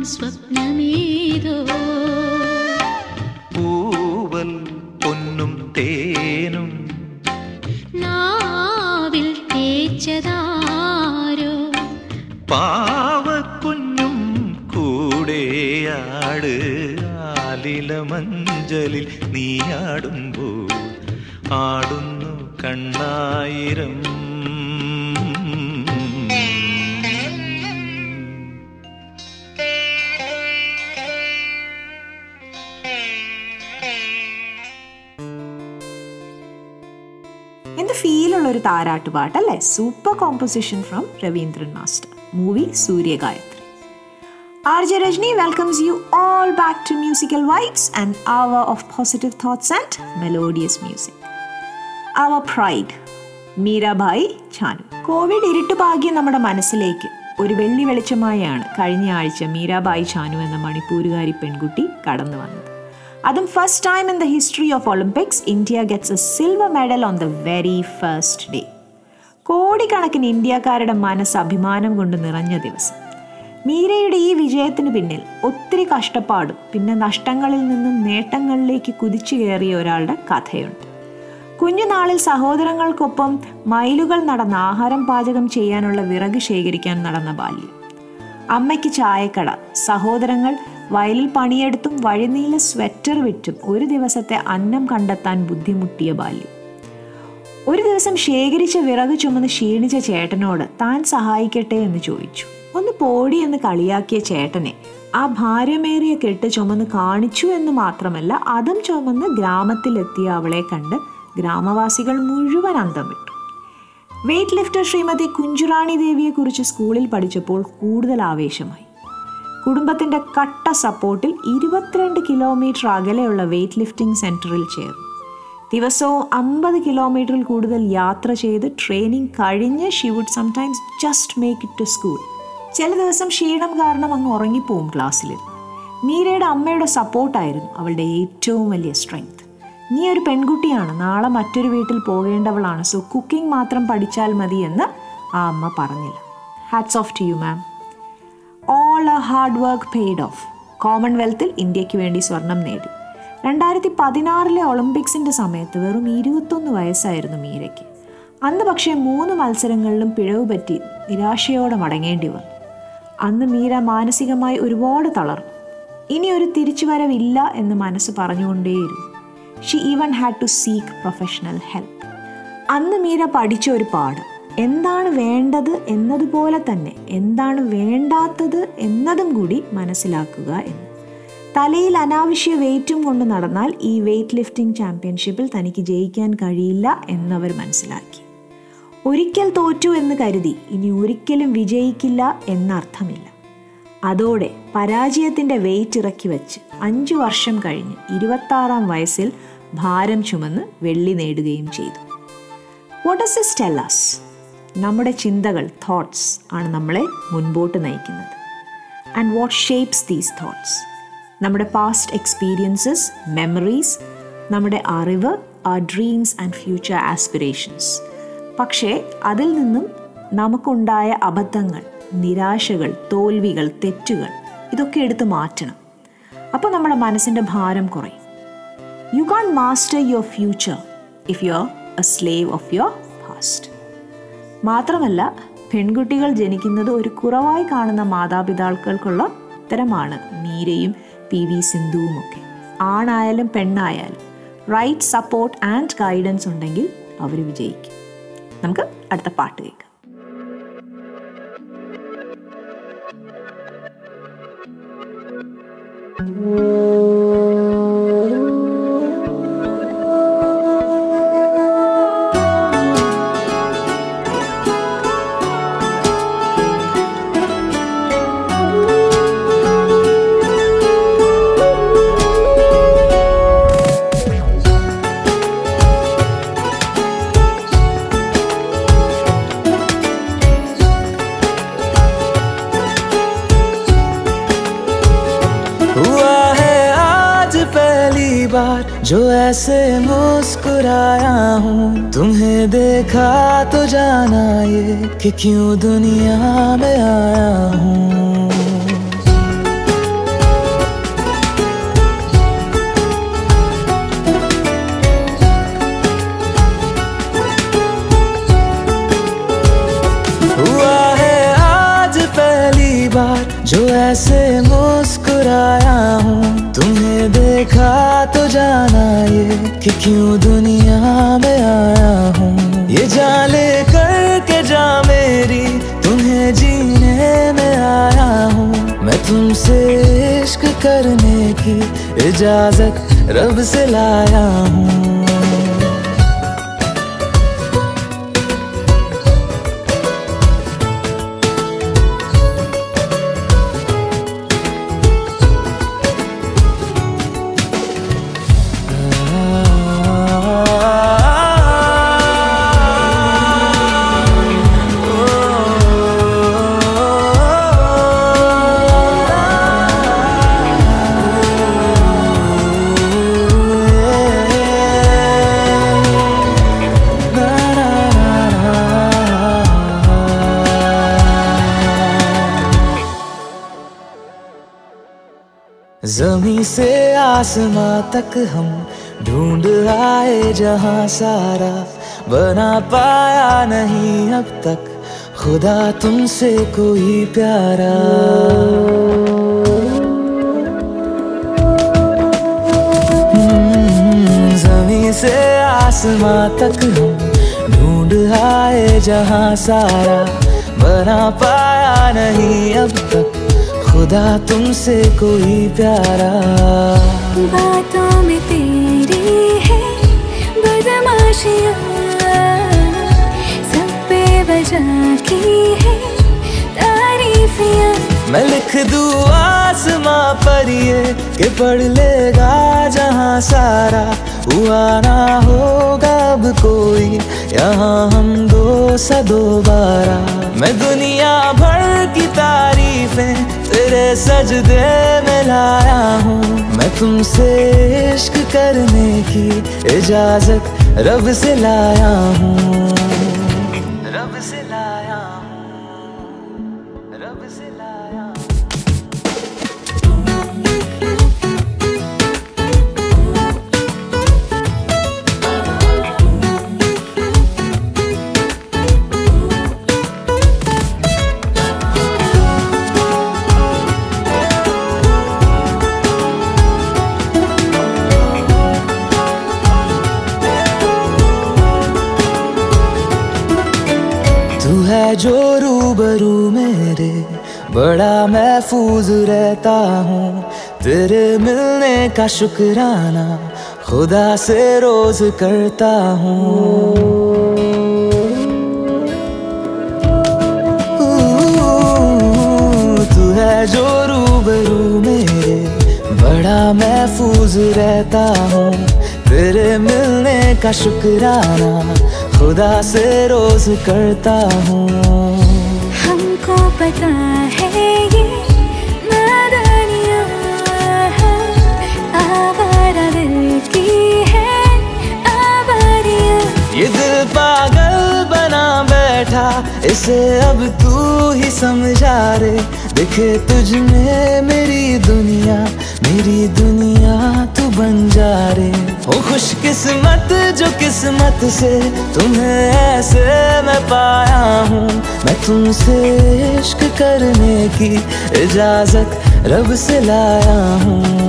स्वप्न super composition from Raveendran master movie Suryagayathri R J Rajani welcomes you all back to musical vibes and hour of positive thoughts and melodious music our pride Mirabai Chanu Covid ഇരുട്ടുപാകിയ നമ്മുടെ മനസ്സിലേക്ക്. ഒരു വെള്ളി വെളിച്ചമായാണ് കഴിഞ്ഞ ആഴ്ച മീരാബായി ചാനു എന്ന മണിപ്പൂരുകാരി പെൺകുട്ടി കടന്നു വന്നത്. അതും first time in the history of Olympics India gets a silver medal on the very first day കോടിക്കണക്കിന് ഇന്ത്യക്കാരുടെ മനസ്സ് അഭിമാനം കൊണ്ട് നിറഞ്ഞ ദിവസം. മീരയുടെ ഈ വിജയത്തിന് പിന്നിൽ ഒത്തിരി കഷ്ടപ്പാടും പിന്നെ നഷ്ടങ്ങളിൽ നിന്നും നേട്ടങ്ങളിലേക്ക് കുതിച്ചു കയറിയ ഒരാളുടെ കഥയുണ്ട്. കുഞ്ഞുനാളിൽ സഹോദരങ്ങൾക്കൊപ്പം മൈലുകൾ നടന്ന ആഹാരം പാചകം ചെയ്യാനുള്ള വിറക് ശേഖരിക്കാൻ നടന്ന ബാല്യം. അമ്മയ്ക്ക് ചായക്കട സഹോദരങ്ങൾ വയലിൽ പണിയെടുത്തും വഴിനീല സ്വെറ്റർ വിറ്റും ഒരു ദിവസത്തെ അന്നം കണ്ടെത്താൻ ബുദ്ധിമുട്ടിയ ബാല്യം. ഒരു ദിവസം ശേഖരിച്ച വിറക് ചുമന്ന് ക്ഷീണിച്ച ചേട്ടനോട് താൻ സഹായിക്കട്ടെ എന്ന് ചോദിച്ചു. ഒന്ന് പോടി എന്ന് കളിയാക്കിയ ചേട്ടനെ ആ ഭാര്യമേറിയ കെട്ട് ചുമന്ന് കാണിച്ചു എന്ന് മാത്രമല്ല അതും ചുമന്ന് ഗ്രാമത്തിലെത്തിയ അവളെ കണ്ട് ഗ്രാമവാസികൾ മുഴുവൻ അന്തം വിട്ടു. വെയ്റ്റ് ലിഫ്റ്റർ ശ്രീമതി കുഞ്ചുറാണി ദേവിയെക്കുറിച്ച് സ്കൂളിൽ പഠിച്ചപ്പോൾ കൂടുതൽ ആവേശമായി. കുടുംബത്തിന്റെ കട്ട സപ്പോർട്ടിൽ ഇരുപത്തിരണ്ട് കിലോമീറ്റർ അകലെയുള്ള വെയ്റ്റ് ലിഫ്റ്റിംഗ് സെന്ററിൽ ചേർന്നു. ദിവസവും അമ്പത് കിലോമീറ്ററിൽ കൂടുതൽ യാത്ര ചെയ്ത് ട്രെയിനിങ് കഴിഞ്ഞ് she would sometimes just make it to school ചില ദിവസം ക്ഷീണം കാരണം അങ്ങ് ഉറങ്ങിപ്പോവും ക്ലാസ്സിൽ മീരയുടെ അമ്മയുടെ സപ്പോർട്ടായിരുന്നു അവളുടെ ഏറ്റവും വലിയ സ്ട്രെങ്ത് നീ ഒരു പെൺകുട്ടിയാണ് നാളെ മറ്റൊരു വീട്ടിൽ പോകേണ്ടവളാണ് സോ കുക്കിംഗ് മാത്രം പഠിച്ചാൽ മതി എന്ന് ആ അമ്മ പറഞ്ഞില്ല. Hats off to you ma'am all a hard work paid off കോമൺവെൽത്തിൽ ഇന്ത്യയ്ക്ക് വേണ്ടി സ്വർണം നേടി. രണ്ടായിരത്തി പതിനാറിലെ ഒളിമ്പിക്സിന്റെ സമയത്ത് വെറും ഇരുപത്തൊന്ന് വയസ്സായിരുന്നു മീരയ്ക്ക്. അന്ന് പക്ഷേ മൂന്ന് മത്സരങ്ങളിലും പിഴവ് പറ്റി നിരാശയോടെ മടങ്ങേണ്ടി വന്നു. അന്ന് മീര മാനസികമായി ഒരുപാട് തളർന്നു. ഇനി ഒരു തിരിച്ചു വരവില്ല എന്ന് മനസ്സ് പറഞ്ഞുകൊണ്ടേയിരുന്നു. She even had to seek professional help അന്ന് മീര പഠിച്ച ഒരു പാഠം. എന്താണ് വേണ്ടത് എന്നതുപോലെ തന്നെ എന്താണ് വേണ്ടാത്തത് എന്നതും കൂടി മനസ്സിലാക്കുക എന്ന്. തലയിൽ അനാവശ്യ വെയിറ്റും കൊണ്ട് നടന്നാൽ ഈ വെയ്റ്റ് ലിഫ്റ്റിംഗ് ചാമ്പ്യൻഷിപ്പിൽ തനിക്ക് ജയിക്കാൻ കഴിയില്ല എന്നവർ മനസ്സിലാക്കി. ഒരിക്കൽ തോറ്റു എന്ന് കരുതി ഇനി ഒരിക്കലും വിജയിക്കില്ല എന്നർത്ഥമില്ല. അതോടെ പരാജയത്തിന്റെ വെയിറ്റ് ഇറക്കി വെച്ച് അഞ്ചു വർഷം കഴിഞ്ഞ് ഇരുപത്താറാം വയസ്സിൽ ഭാരം ചുമന്ന് വെള്ളി നേടുകയും ചെയ്തു. What is tell us? നമ്മുടെ ചിന്തകൾ തോട്ട്സ് ആണ് നമ്മളെ മുൻപോട്ട് നയിക്കുന്നത്. And what shapes these thoughts നമ്മുടെ പാസ്റ്റ് എക്സ്പീരിയൻസസ് മെമ്മറീസ് നമ്മുടെ അറിവ് ആ ഡ്രീംസ് ആൻഡ് ഫ്യൂച്ചർ ആസ്പിറേഷൻസ് പക്ഷേ അതിൽ നിന്നും നമുക്കുണ്ടായ അബദ്ധങ്ങൾ നിരാശകൾ തോൽവികൾ തെറ്റുകൾ ഇതൊക്കെ എടുത്ത് മാറ്റണം. അപ്പോൾ നമ്മുടെ മനസ്സിന്റെ ഭാരം കുറയും. You can master your future if you are a slave of your past മാത്രമല്ല പെൺകുട്ടികൾ ജനിക്കുന്നത് ഒരു കുറവായി കാണുന്ന മാതാപിതാക്കൾക്കുള്ള ഉത്തരമാണ് മീരയും പി വി സിന്ധുവും ഒക്കെ ആണായാലും പെണ്ണായാലും റൈറ്റ് സപ്പോർട്ട് ആൻഡ് ഗൈഡൻസ് ഉണ്ടെങ്കിൽ അവർ വിജയിക്കും. നമുക്ക് അടുത്ത പാട്ട് കേൾക്കാം. कि क्यों दुनिया से लाया। जमी से आसमां तक हम ढूंढ आए जहाँ सारा बना पाया नहीं अब तक। खुदा तुमसे कोई प्यारा। हम्म, जमी से आसमां तक हम ढूंढ आए जहाँ सारा बना पाया नहीं अब तक। खुदा तुमसे कोई प्यारा। बातों में तेरी है बदमाशियाँ। सब पे बजा की है तारीफियाँ। मैं लिख दूँ आसमां पर ये कि पढ़ लेगा जहाँ सारा हुआ ना होगा अब कोई। यहाँ हम दो सा दोबारा मैं दुनिया भर की तारीफें तेरे सजदे में लाया हूँ। मैं तुमसे इश्क करने की इजाज़त रब से लाया हूँ। का शुक्राना खुदा से रोज करता हूँ। तू है जो रूबरू मेरे बड़ा महफूज रहता हूँ। तेरे मिलने का शुक्राना खुदा से रोज करता हूँ। हमको पता है ये दिल पागल बना बैठा, इसे अब तू ही समझा रे। दिखे तुझ में मेरी दुनिया मेरी दुनिया तू बन जा रे। हो खुश किस्मत जो किस्मत से तुम्हें ऐसे मैं पाया हूँ। मैं तुमसे इश्क करने की इजाज़त रब से लाया हूँ।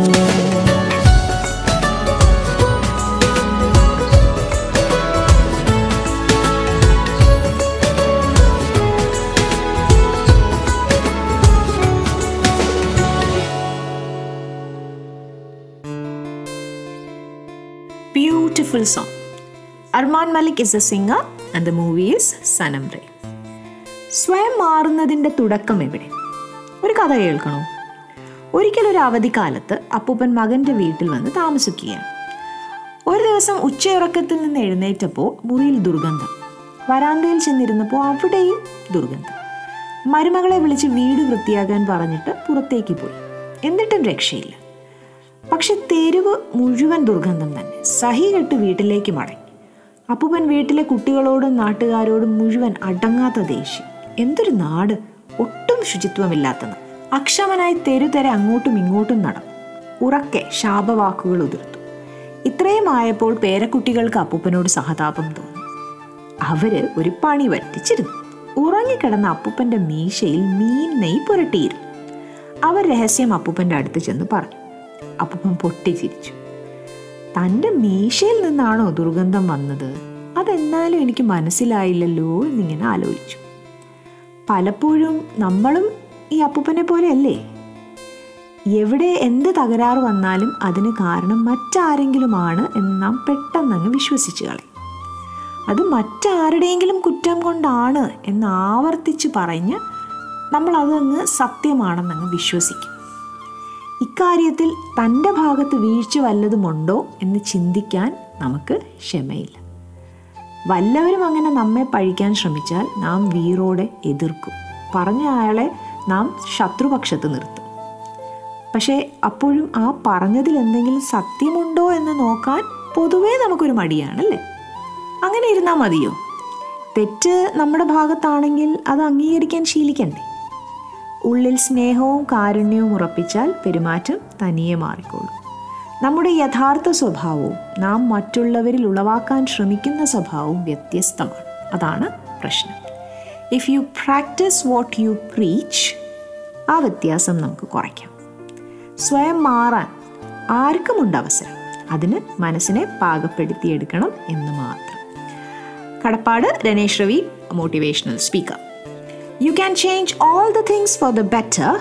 Beautiful song. Arman Malik is the singer and the movie is Sanam Ray. സ്വയം മാറുന്നതിന്റെ തുടക്കം എവിടെ? ഒരു കഥ കേൾക്കണോ? ഒരിക്കൽ ഒരു അവധിക്കാലത്ത് അപ്പൂപ്പൻ മകന്റെ വീട്ടിൽ വന്ന് താമസിക്കുകയാണ്. ഒരു ദിവസം ഉച്ചയുറക്കത്തിൽ നിന്ന് എഴുന്നേറ്റപ്പോൾ മുറിയിൽ ദുർഗന്ധം. വരാന്തയിൽ ചെന്നിരുന്നപ്പോൾ അവിടെയും ദുർഗന്ധം. മരുമകളെ വിളിച്ച് വീട് വൃത്തിയാക്കാൻ പറഞ്ഞിട്ട് പുറത്തേക്ക് പോയി. എന്നിട്ടും രക്ഷയില്ല. പക്ഷെ തെരുവ് മുഴുവൻ ദുർഗന്ധം തന്നെ. സഹി കെട്ട് വീട്ടിലേക്ക് മടങ്ങി. അപ്പൂപ്പൻ വീട്ടിലെ കുട്ടികളോടും നാട്ടുകാരോടും മുഴുവൻ അടങ്ങാത്ത ദേഷ്യം. എന്തൊരു നാട്. ഒട്ടും ശുചിത്വമില്ലാത്ത നാട് അക്ഷമനായി തെരുതെരെ അങ്ങോട്ടും ഇങ്ങോട്ടും നടന്നു. ഉറക്കെ ശാപവാക്കുകൾ ഉതിർത്തു. ഇത്രയും ആയപ്പോൾ പേരക്കുട്ടികൾക്ക് അപ്പൂപ്പനോട് സഹതാപം തോന്നി. അവർ ഒരു പണി പറ്റിച്ചിരുന്നു. ഉറങ്ങിക്കിടന്ന അപ്പൂപ്പന്റെ മീശയിൽ മീൻ നെയ് പുരട്ടിയിരുന്നു അവർ രഹസ്യം അപ്പൂപ്പന്റെ അടുത്ത് ചെന്ന് പറഞ്ഞു. അപ്പൂപ്പൻ പൊട്ടിച്ചിരിച്ചു. തന്റെ മീശയിൽ നിന്നാണോ ദുർഗന്ധം വന്നത്? അതെന്നാലും എനിക്ക് മനസ്സിലായില്ലല്ലോ എന്നിങ്ങനെ ആലോചിച്ചു. പലപ്പോഴും നമ്മളും ഈ അപ്പൂപ്പനെ പോലെയല്ലേ? എവിടെ എന്ത് തകരാറ് വന്നാലും അതിന് കാരണം മറ്റാരെങ്കിലുമാണ് എന്ന് നാം പെട്ടെന്നങ്ങ് വിശ്വസിച്ച് കളയും. അത് മറ്റാരുടെയെങ്കിലും കുറ്റം കൊണ്ടാണ് എന്ന് ആവർത്തിച്ച് പറഞ്ഞ് നമ്മൾ അതങ്ങ് സത്യമാണെന്നങ്ങ് വിശ്വസിക്കും. ഇക്കാര്യത്തിൽ തന്റെ ഭാഗത്ത് വീഴ്ച വല്ലതുമുണ്ടോ എന്ന് ചിന്തിക്കാൻ നമുക്ക് ക്ഷമയില്ല. വല്ലവരും അങ്ങനെ നമ്മെ പഴിക്കാൻ ശ്രമിച്ചാൽ നാം വീറോടെ എതിർക്കും. പറഞ്ഞ അയാളെ നാം ശത്രുപക്ഷത്ത് നിർത്തും. പക്ഷേ അപ്പോഴും ആ പറഞ്ഞതിൽ എന്തെങ്കിലും സത്യമുണ്ടോ എന്ന് നോക്കാൻ പൊതുവേ നമുക്കൊരു മടിയാണല്ലേ? അങ്ങനെ ഇരുന്നാൽ മതിയോ? തെറ്റ് നമ്മുടെ ഭാഗത്താണെങ്കിൽ അത് അംഗീകരിക്കാൻ ശീലിക്കണ്ടേ? ഉള്ളിൽ സ്നേഹവും കാരുണ്യവും ഉറപ്പിച്ചാൽ പെരുമാറ്റം തനിയെ മാറിക്കോളും. നമ്മുടെ യഥാർത്ഥ സ്വഭാവവും നാം മറ്റുള്ളവരിൽ ഉളവാക്കാൻ ശ്രമിക്കുന്ന സ്വഭാവവും വ്യത്യസ്തമാണ്. അതാണ് പ്രശ്നം. If you practise what you preach ആ വ്യത്യാസം നമുക്ക് കുറയ്ക്കാം. സ്വയം മാറാൻ ആർക്കുമുണ്ട് അവസരം? അതിന് മനസ്സിനെ പാകപ്പെടുത്തിയെടുക്കണം എന്ന് മാത്രം. കടപ്പാട് Ranesh Ravi motivational speaker you can change all the things for the better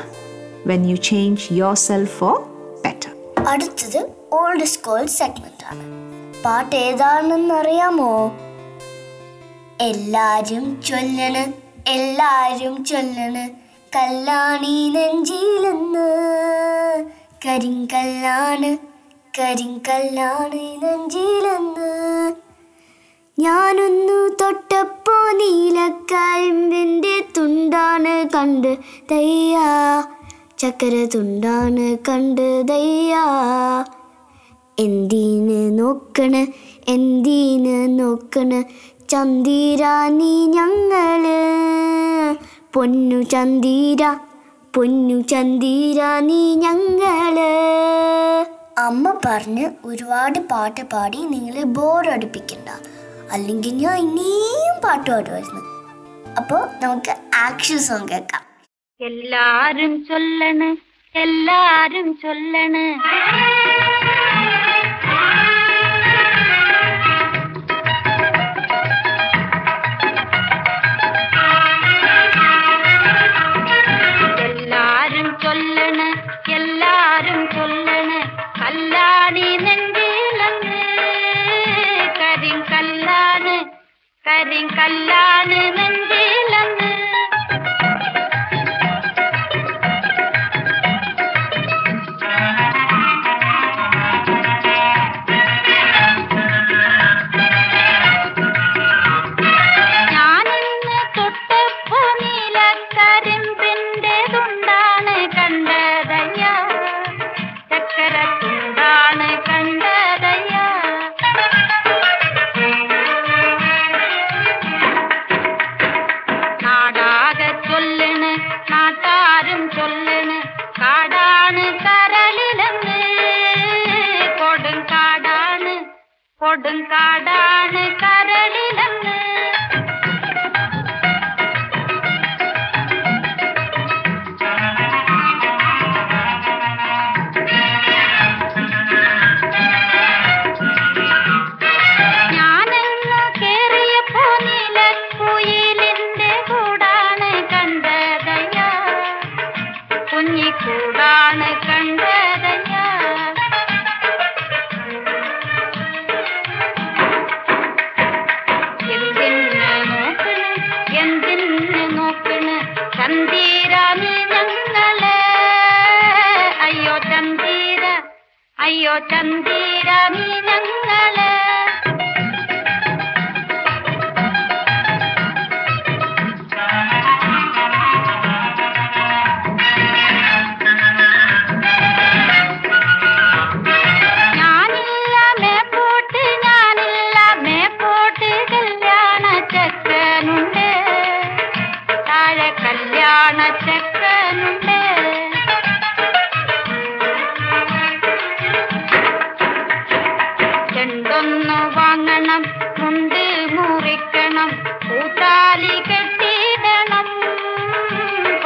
when you change yourself for better. അടുത്തത് ഓൾഡ് സ്കൂൾ സെഗ്മെന്റ് ആണ്. പാട്ട് ഏതാണെന്ന് അറിയാമോ എല്ലാരും ചൊല്ലണ് എല്ലാരും ചൊല്ലണ്. കല്ലാണി നെഞ്ചിയിലെന്ന്. കരിങ്കല്ലാണ് കരിങ്കല്ലാണ് നെഞ്ചിലെന്ന് ഞാനൊന്നു തൊട്ടപ്പോ നീലക്കരിമ്പിന്റെ തുണ്ടാണ് കണ്ട് തയ്യാ ചക്കര തുണ്ടാണ് കണ്ട് തയ്യാ എന്തിന് നോക്കണ് എന്തിന് നോക്കണ് ചന്ദിരാനി ഞങ്ങൾ? പൊന്നു ചന്തീര പൊന്നു ചന്ദിരാനി ഞങ്ങൾ. അമ്മ പറഞ്ഞ് ഒരുപാട് പാട്ട് പാടി നിങ്ങളെ ബോറടിപ്പിക്കണ്ട. അല്ലെങ്കിൽ ഞാൻ ഇനിയും പാട്ട് പാടുമായിരുന്നു. അപ്പോൾ നമുക്ക് ആക്ഷൻ സോങ് കേൾക്കാം. എല്ലാരും ചൊല്ലണ് എല്ലാരും ചൊല്ലണ്. കരിങ്കല്ലാണ് നെഞ്ചിലന്ന്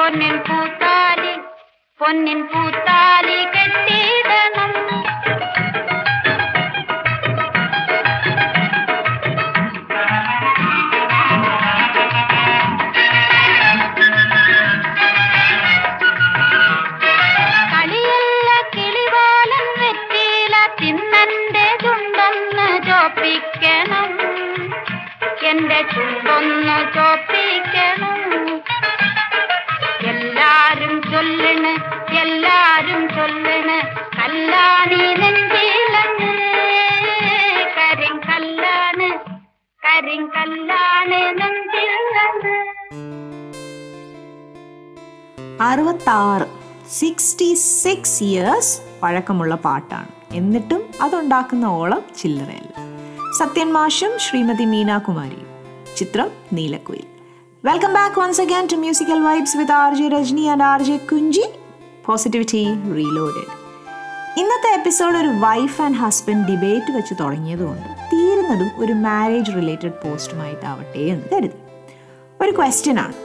பொன்னின் பூத்தாலி பொன்னின் பூத்தாலி അറുപത്താറ് സിക്സ്റ്റി സിക്സ് ഇയേഴ്സ് പഴക്കമുള്ള പാട്ടാണ്. എന്നിട്ടും അതുണ്ടാക്കുന്ന ഓളം ചില്ലറയല്ല. സത്യൻ മാഷും ശ്രീമതി മീനാകുമാരി ചിത്രം Neelakuyil. Welcome back once again to musical vibes with R J Rajani and R J Kunchi positivity reloaded ഇന്നത്തെ എപ്പിസോഡ് ഒരു വൈഫ് ആൻഡ് ഹസ്ബൻഡ് ഡിബേറ്റ് വെച്ച് തുടങ്ങിയതുകൊണ്ട് തീരുന്നതും ഒരു മാരേജ് റിലേറ്റഡ് പോസ്റ്റുമായിട്ടാവട്ടെ എന്ന് കരുതി. ഒരു ക്വസ്റ്റ്യൻ ആണ്.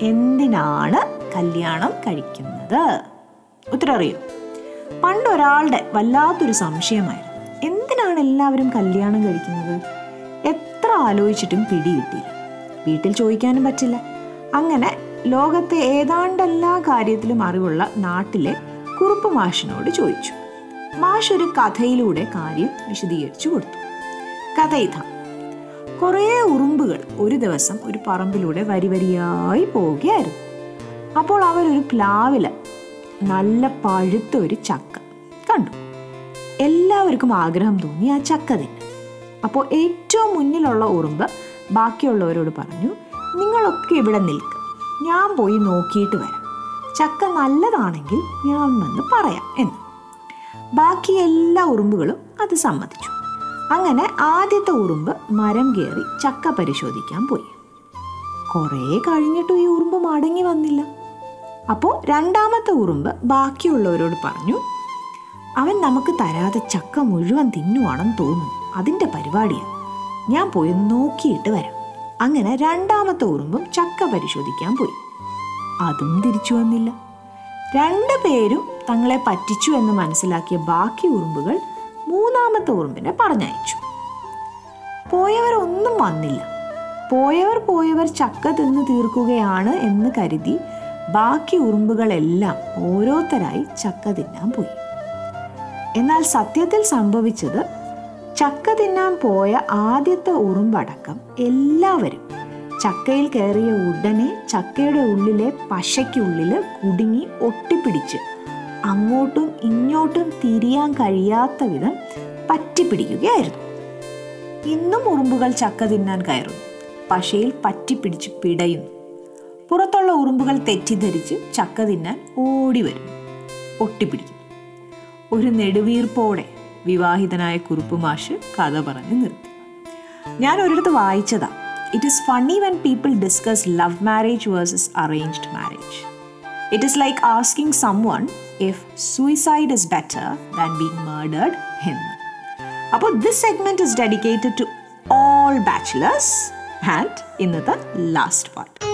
എന്തിനാണ് കല്യാണം കഴിക്കുന്നത്? ഉത്തരം അറിയൂ പണ്ട് ഒരാളുടെ വല്ലാത്തൊരു സംശയമായിരുന്നു. എന്തിനാണ് എല്ലാവരും കല്യാണം കഴിക്കുന്നത്? എത്ര ആലോചിച്ചിട്ടും പിടികിട്ടില്ല വീട്ടിൽ ചോദിക്കാനും പറ്റില്ല. അങ്ങനെ ലോകത്തെ ഏതാണ്ടെല്ലാ കാര്യത്തിലും അറിവുള്ള നാട്ടിലെ കുറുപ്പ് മാഷിനോട് ചോദിച്ചു. മാഷ് ഒരു കഥയിലൂടെ കാര്യം വിശദീകരിച്ചു കൊടുത്തു. കഥ ഇതാ. കുറേ ഉറുമ്പുകൾ ഒരു ദിവസം ഒരു പറമ്പിലൂടെ വരിവരിയായി പോവുകയായിരുന്നു. അപ്പോൾ അവരൊരു പ്ലാവില നല്ല പഴുത്ത ഒരു ചക്ക. കണ്ടു? എല്ലാവർക്കും ആഗ്രഹം തോന്നി ആ ചക്ക തന്നെ. അപ്പോൾ ഏറ്റവും മുന്നിലുള്ള ഉറുമ്പ് ബാക്കിയുള്ളവരോട് പറഞ്ഞു നിങ്ങളൊക്കെ ഇവിടെ നിൽക്ക്. ഞാൻ പോയി നോക്കിയിട്ട് വരാം. ചക്ക നല്ലതാണെങ്കിൽ ഞാൻ വന്ന് പറയാം എന്ന്. ബാക്കി എല്ലാ ഉറുമ്പുകളും അത് സമ്മതിച്ചു. അങ്ങനെ ആദ്യത്തെ ഉറുമ്പ് മരം കയറി ചക്ക പരിശോധിക്കാൻ പോയി. കുറേ കഴിഞ്ഞിട്ടും ഈ ഉറുമ്പ് മടങ്ങി വന്നില്ല. അപ്പോൾ രണ്ടാമത്തെ ഉറുമ്പ് ബാക്കിയുള്ളവരോട് പറഞ്ഞു അവൻ നമുക്ക് തരാതെ ചക്ക മുഴുവൻ തിന്നുവാണെന്ന് തോന്നുന്നു. അതിന്റെ പരിപാടിയാണ് ഞാൻ പോയി നോക്കിയിട്ട് വരാം. അങ്ങനെ രണ്ടാമത്തെ ഉറുമ്പും ചക്ക പരിശോധിക്കാൻ പോയി. അതും തിരിച്ചു വന്നില്ല. രണ്ടു പേരും തങ്ങളെ പറ്റിച്ചു എന്ന് മനസ്സിലാക്കിയ ബാക്കി ഉറുമ്പുകൾ മൂന്നാമത്തെ ഉറുമ്പിനെ പറഞ്ഞയച്ചു. പോയവരൊന്നും വന്നില്ല. പോയവർ പോയവർ ചക്ക തിന്നു തീർക്കുകയാണ് എന്ന് കരുതി ബാക്കി ഉറുമ്പുകളെല്ലാം ഓരോരുത്തരായി ചക്ക തിന്നാൻ പോയി. എന്നാൽ സത്യത്തിൽ സംഭവിച്ചത് ചക്ക തിന്നാൻ പോയ ആദ്യത്തെ ഉറുമ്പടക്കം എല്ലാവരും ചക്കയിൽ കയറിയ ഉടനെ ചക്കയുടെ ഉള്ളിലെ പശയ്ക്കുള്ളിൽ കുടുങ്ങി ഒട്ടിപ്പിടിച്ച് അങ്ങോട്ടും ഇങ്ങോട്ടും തിരിയാൻ കഴിയാത്ത വിധം പറ്റിപ്പിടിക്കുകയായിരുന്നു. ഇന്നും ഉറുമ്പുകൾ ചക്ക തിന്നാൻ കയറുന്നു. പശയിൽ പറ്റിപ്പിടിച്ച് പിടയുന്നു. പുറത്തുള്ള ഉറുമ്പുകൾ തെറ്റിദ്ധരിച്ച് ചക്ക തിന്നാൻ ഓടി വരും. ഒട്ടിപ്പിടിക്കും. ഒരു നെടുവീർപ്പോടെ വിവാഹിതനായ കുറുപ്പ് മാഷ് കഥ പറഞ്ഞ് നിർത്തി. ഞാൻ ഒരിടത്ത് വായിച്ചതാ. It is funny when people discuss love marriage versus arranged marriage it is like asking someone if suicide is better than being murdered എന്ന് അപ്പോൾ this segment is dedicated to all bachelors and ഇന്നത്തെ last part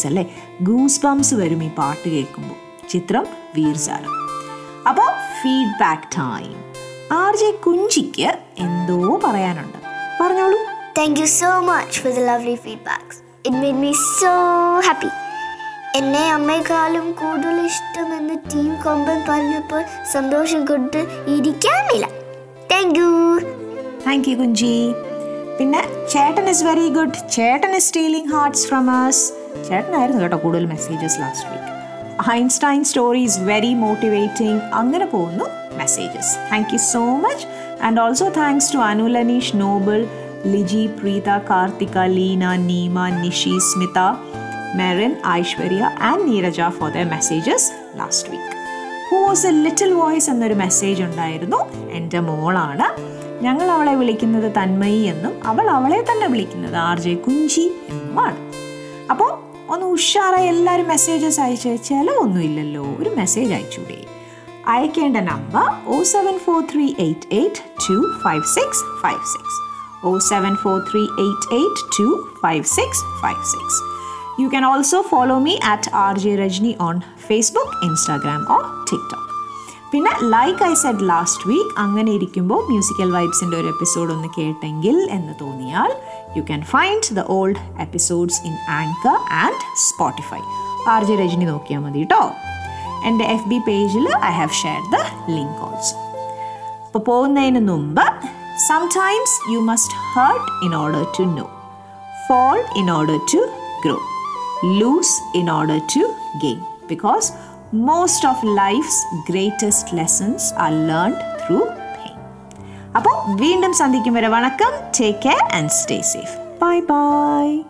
lyrics അല്ലേ? Goosebumps വരും ഈ പാട്ട് കേൾക്കുമ്പോൾ. ചിത്രം വീർസാരം അപ്പോൾ ഫീഡ്ബാക്ക് ടൈം ആർ ജെ കുഞ്ചിക്ക് എന്തോ പറയാനുണ്ട്. പറഞ്ഞോളൂ. Thank you so much for the lovely feedback it made me so happy എന്നെ അമ്മയെക്കാളും കൂടുതൽ ഇഷ്ടമെന്ന് ടീം കൊമ്പൻ പറഞ്ഞപ്പോൾ സന്തോഷം കൊണ്ട് ഇരിക്കാനില്ല. Thank you thank you Kunchi. പിന്നെ ചേട്ടൻ ഇസ് വെരി ഗുഡ് ചേട്ടൻ is stealing hearts from us ചേട്ടനായിരുന്നു കേട്ടോ കൂടുതൽ messages last week Einstein story is very motivating അങ്ങനെ പോകുന്നു messages thank you so much and also thanks to Anu Laneesh Noble Liji Preetha Karthika Leena Neema Nishi Smitha Merin Aishwarya and Neeraja for the messages last week who was a little voice എന്നൊരു message ഉണ്ടായിരുന്നു. എന്റെ മോളാണ്. ഞങ്ങൾ അവളെ വിളിക്കുന്നത് തന്മയി എന്നും അവൾ അവളെ തന്നെ വിളിക്കുന്നത് ആർ ജെ കുഞ്ചി എന്നുമാണ്. അപ്പോൾ ഒന്ന് ഉഷാറായി എല്ലാവരും മെസ്സേജസ് അയച്ച് ചിലവൊന്നുമില്ലല്ലോ ഒരു മെസ്സേജ് അയച്ചൂടെ. അയക്കേണ്ട number O seven four three eight eight two five six five six O seven four three eight eight two five six five six you can also follow me at R J Rajani on Facebook, Instagram or TikTok. പിന്നെ like I said last week അങ്ങനെ ഇരിക്കുമ്പോൾ musical വൈബ്സിന്റെ ഒരു episode ഒന്ന് കേട്ടെങ്കിൽ എന്ന് തോന്നിയാൽ you can find the old episodes in anchor and Spotify R J Rajani നോക്കിയാൽ മതി കേട്ടോ എന്റെ എഫ് ബി പേജിൽ I have share the link also അപ്പോൾ പോകുന്നതിന് മുമ്പ് sometimes you must hurt in order to know fall in order to grow lose in order to gain. Because of life's greatest lessons are learned through pain. അപ്പോൾ വീണ്ടും സന്ധിക്കും വരെ. വണക്കം. Take care and stay safe bye bye